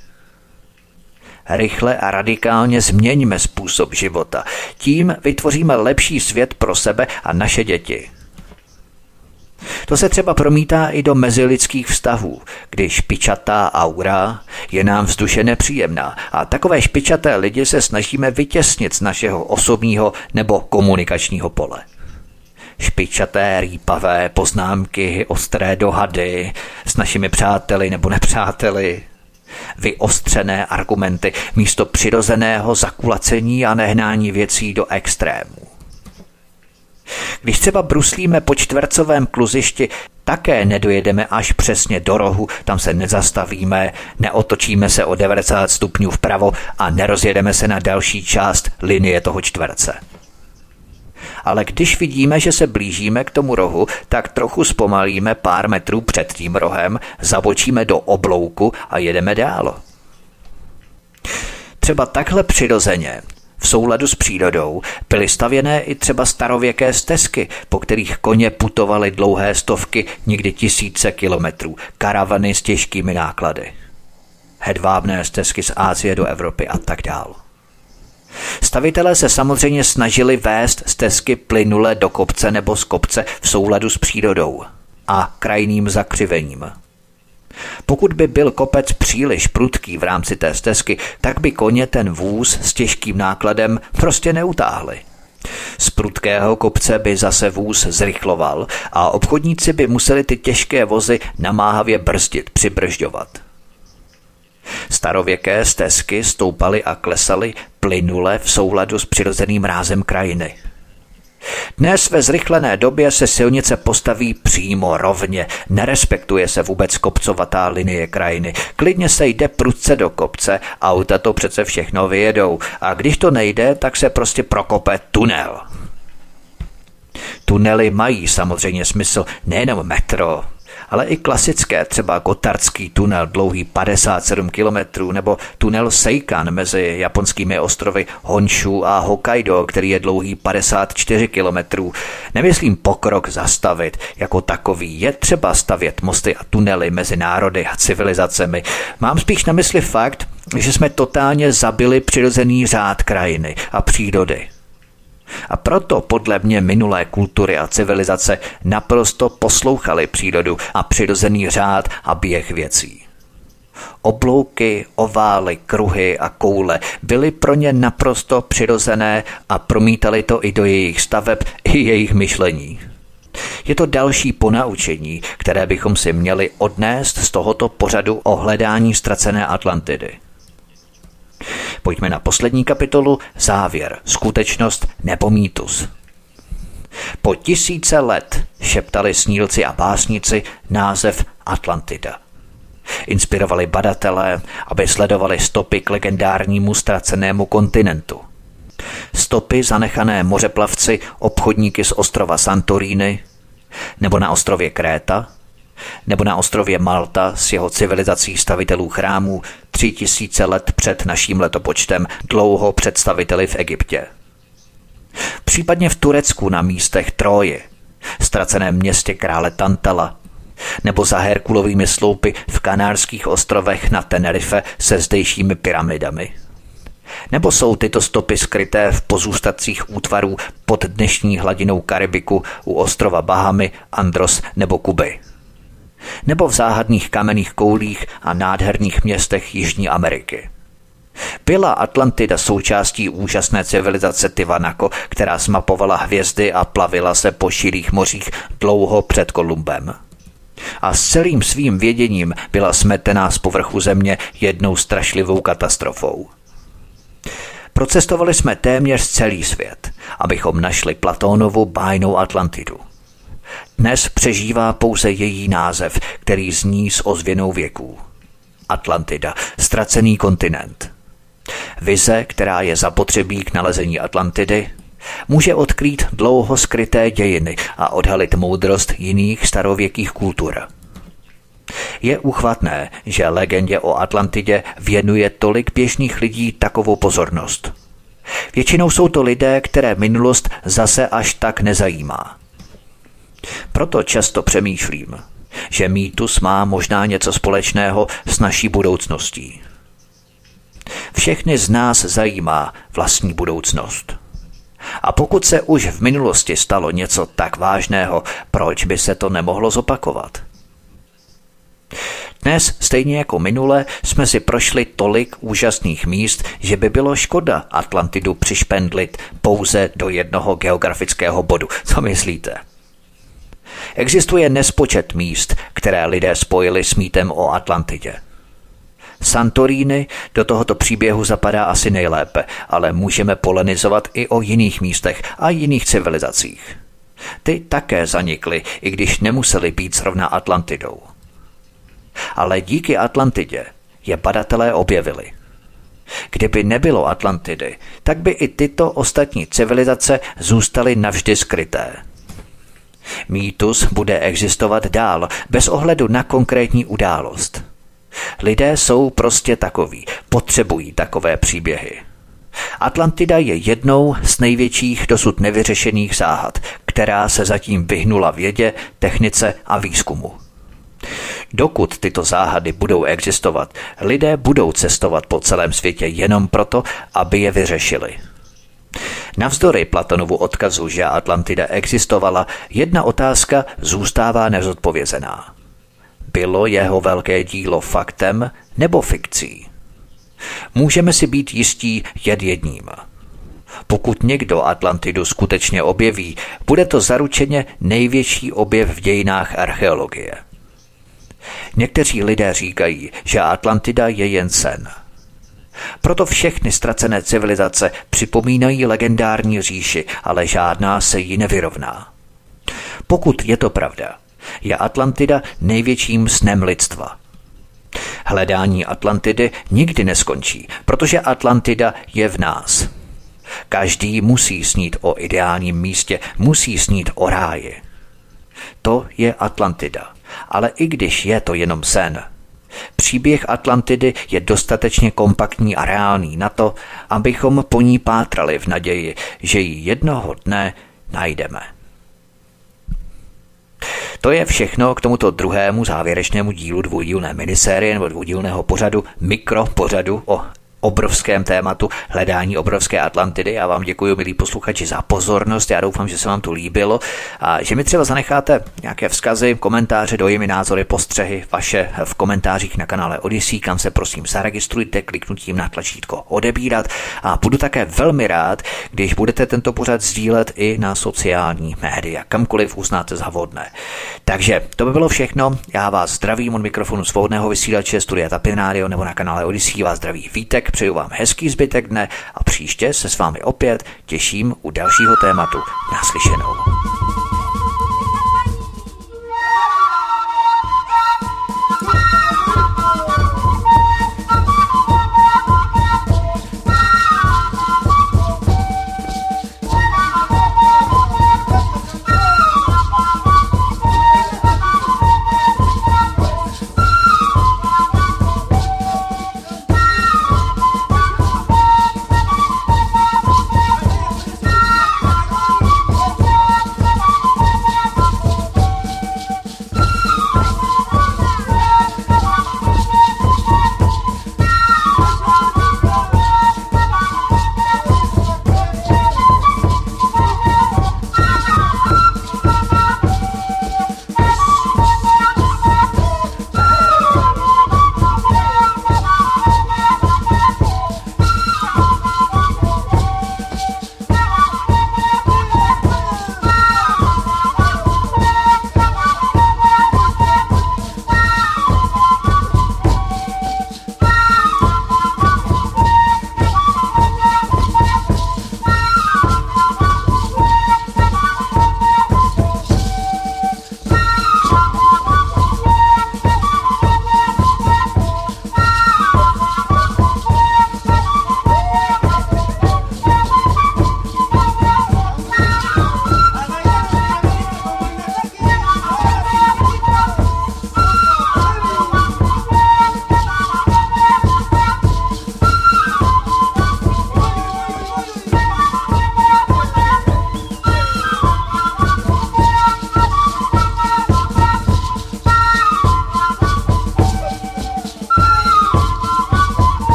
Rychle a radikálně změňme způsob života. Tím vytvoříme lepší svět pro sebe a naše děti. To se třeba promítá i do mezilidských vztahů, když špičatá aura je nám vzduše nepříjemná a takové špičaté lidi se snažíme vytěsnit z našeho osobního nebo komunikačního pole. Špičaté, rýpavé poznámky, ostré dohady s našimi přáteli nebo nepřáteli, vyostřené argumenty místo přirozeného zakulacení a nehnání věcí do extrémů. Když třeba bruslíme po čtvercovém kluzišti, také nedojedeme až přesně do rohu, tam se nezastavíme, neotočíme se o 90 stupňů vpravo a nerozjedeme se na další část linie toho čtverce ale když vidíme, že se blížíme k tomu rohu, tak trochu zpomalíme pár metrů před tím rohem, zabočíme do oblouku a jedeme dál. Třeba takhle přirozeně v souladu s přírodou byly stavěné i třeba starověké stezky, po kterých koně putovaly dlouhé stovky, někdy tisíce kilometrů, karavany s těžkými náklady. Hedvábné stezky z Ázie do Evropy a tak dále. Stavitelé se samozřejmě snažili vést stezky plynule do kopce nebo z kopce v souladu s přírodou a krajným zakřivením. Pokud by byl kopec příliš prudký v rámci té stezky, tak by koně ten vůz s těžkým nákladem prostě neutáhli. Z prudkého kopce by zase vůz zrychloval a obchodníci by museli ty těžké vozy namáhavě brzdit, přibržďovat. Starověké stezky stoupaly a klesaly plynule v souladu s přirozeným rázem krajiny. Dnes ve zrychlené době se silnice postaví přímo rovně, nerespektuje se vůbec kopcovatá linie krajiny. Klidně se jde prudce do kopce, auta to přece všechno vyjedou a když to nejde, tak se prostě prokope tunel. Tunely mají samozřejmě smysl nejenom metro, ale i klasické, třeba Gotardský tunel dlouhý 57 km nebo tunel Seikan mezi japonskými ostrovy Honshu a Hokkaido, který je dlouhý 54 km. Nemyslím pokrok zastavit jako takový. Je třeba stavět mosty a tunely mezi národy a civilizacemi. Mám spíš na mysli fakt, že jsme totálně zabili přirozený řád krajiny a přírody. A proto podle mě minulé kultury a civilizace naprosto poslouchali přírodu a přirozený řád a běh věcí. Oblouky, ovály, kruhy a koule byly pro ně naprosto přirozené a promítali to i do jejich staveb, i jejich myšlení. Je to další ponaučení, které bychom si měli odnést z tohoto pořadu o hledání ztracené Atlantidy. Pojďme na poslední kapitolu, závěr, skutečnost nebo mýtus. Po tisíce let šeptali snílci a básnici název Atlantida. Inspirovali badatelé, aby sledovali stopy k legendárnímu ztracenému kontinentu. Stopy zanechané mořeplavci obchodníky z ostrova Santorini nebo na ostrově Kréta – nebo na ostrově Malta s jeho civilizací stavitelů chrámů tři tisíce let před naším letopočtem, dlouho představiteli v Egyptě. Případně v Turecku na místech Troje, ztraceném městě krále Tantala, nebo za Herkulovými sloupy v Kanárských ostrovech na Tenerife se zdejšími pyramidami. Nebo jsou tyto stopy skryté v pozůstacích útvarů pod dnešní hladinou Karibiku u ostrova Bahamy, Andros nebo Kuby nebo v záhadných kamenných koulích a nádherných městech Jižní Ameriky. Byla Atlantida součástí úžasné civilizace Tivanako, která smapovala hvězdy a plavila se po širých mořích dlouho před Kolumbem. A s celým svým věděním byla smetená z povrchu země jednou strašlivou katastrofou. Procestovali jsme téměř celý svět, abychom našli Platónovu bájnou Atlantidu. Dnes přežívá pouze její název, který zní s ozvěnou věků. Atlantida, ztracený kontinent. Vize, která je zapotřebí k nalezení Atlantidy, může odkrýt dlouho skryté dějiny a odhalit moudrost jiných starověkých kultur. Je uchvatné, že legendě o Atlantidě věnuje tolik běžných lidí takovou pozornost. Většinou jsou to lidé, které minulost zase až tak nezajímá. Proto často přemýšlím, že mýtus má možná něco společného s naší budoucností. Všechny z nás zajímá vlastní budoucnost. A pokud se už v minulosti stalo něco tak vážného, proč by se to nemohlo zopakovat? Dnes, stejně jako minule, jsme si prošli tolik úžasných míst, že by bylo škoda Atlantidu přišpendlit pouze do jednoho geografického bodu. Co myslíte? Existuje nespočet míst, které lidé spojili s mýtem o Atlantidě. Santorini do tohoto příběhu zapadá asi nejlépe, ale můžeme polenizovat i o jiných místech a jiných civilizacích. Ty také zanikly, i když nemuseli být zrovna Atlantidou. Ale díky Atlantidě je badatelé objevili. Kdyby nebylo Atlantidy, tak by i tyto ostatní civilizace zůstaly navždy skryté – Mýtus bude existovat dál, bez ohledu na konkrétní událost. Lidé jsou prostě takoví, potřebují takové příběhy. Atlantida je jednou z největších dosud nevyřešených záhad, která se zatím vyhnula vědě, technice a výzkumu. Dokud tyto záhady budou existovat, lidé budou cestovat po celém světě jenom proto, aby je vyřešili. Navzdory Platonovu odkazu, že Atlantida existovala, jedna otázka zůstává nezodpovězená. Bylo jeho velké dílo faktem nebo fikcí? Můžeme si být jistí jed jedním. Pokud někdo Atlantidu skutečně objeví, bude to zaručeně největší objev v dějinách archeologie. Někteří lidé říkají, že Atlantida je jen sen – Proto všechny ztracené civilizace připomínají legendární říši, ale žádná se jí nevyrovná. Pokud je to pravda, je Atlantida největším snem lidstva. Hledání Atlantidy nikdy neskončí, protože Atlantida je v nás. Každý musí snít o ideálním místě, musí snít o ráji. To je Atlantida. Ale i když je to jenom sen, Příběh Atlantidy je dostatečně kompaktní a reálný na to, abychom po ní pátrali v naději, že ji jednoho dne najdeme. To je všechno k tomuto druhému závěrečnému dílu dvoudílné minisérie nebo dvoudílného pořadu, mikropořadu o obrovském tématu hledání obrovské Atlantidy. Já vám děkuji, milí posluchači, za pozornost. Já doufám, že se vám to líbilo a že mi třeba zanecháte nějaké vzkazy, komentáře, dojmy, názory, postřehy vaše v komentářích na kanále Odyssey, kam se prosím zaregistrujte kliknutím na tlačítko odebírat a budu také velmi rád, když budete tento pořad sdílet i na sociální média, kamkoliv uznáte za vhodné. Takže to by bylo všechno. Já vás zdravím od mikrofonu svobodného vysílače Studia Tapin Radio nebo na kanále Odyssey vás zdraví Vítek přeju vám hezký zbytek dne a příště se s vámi opět těším u dalšího tématu. Naslyšenou.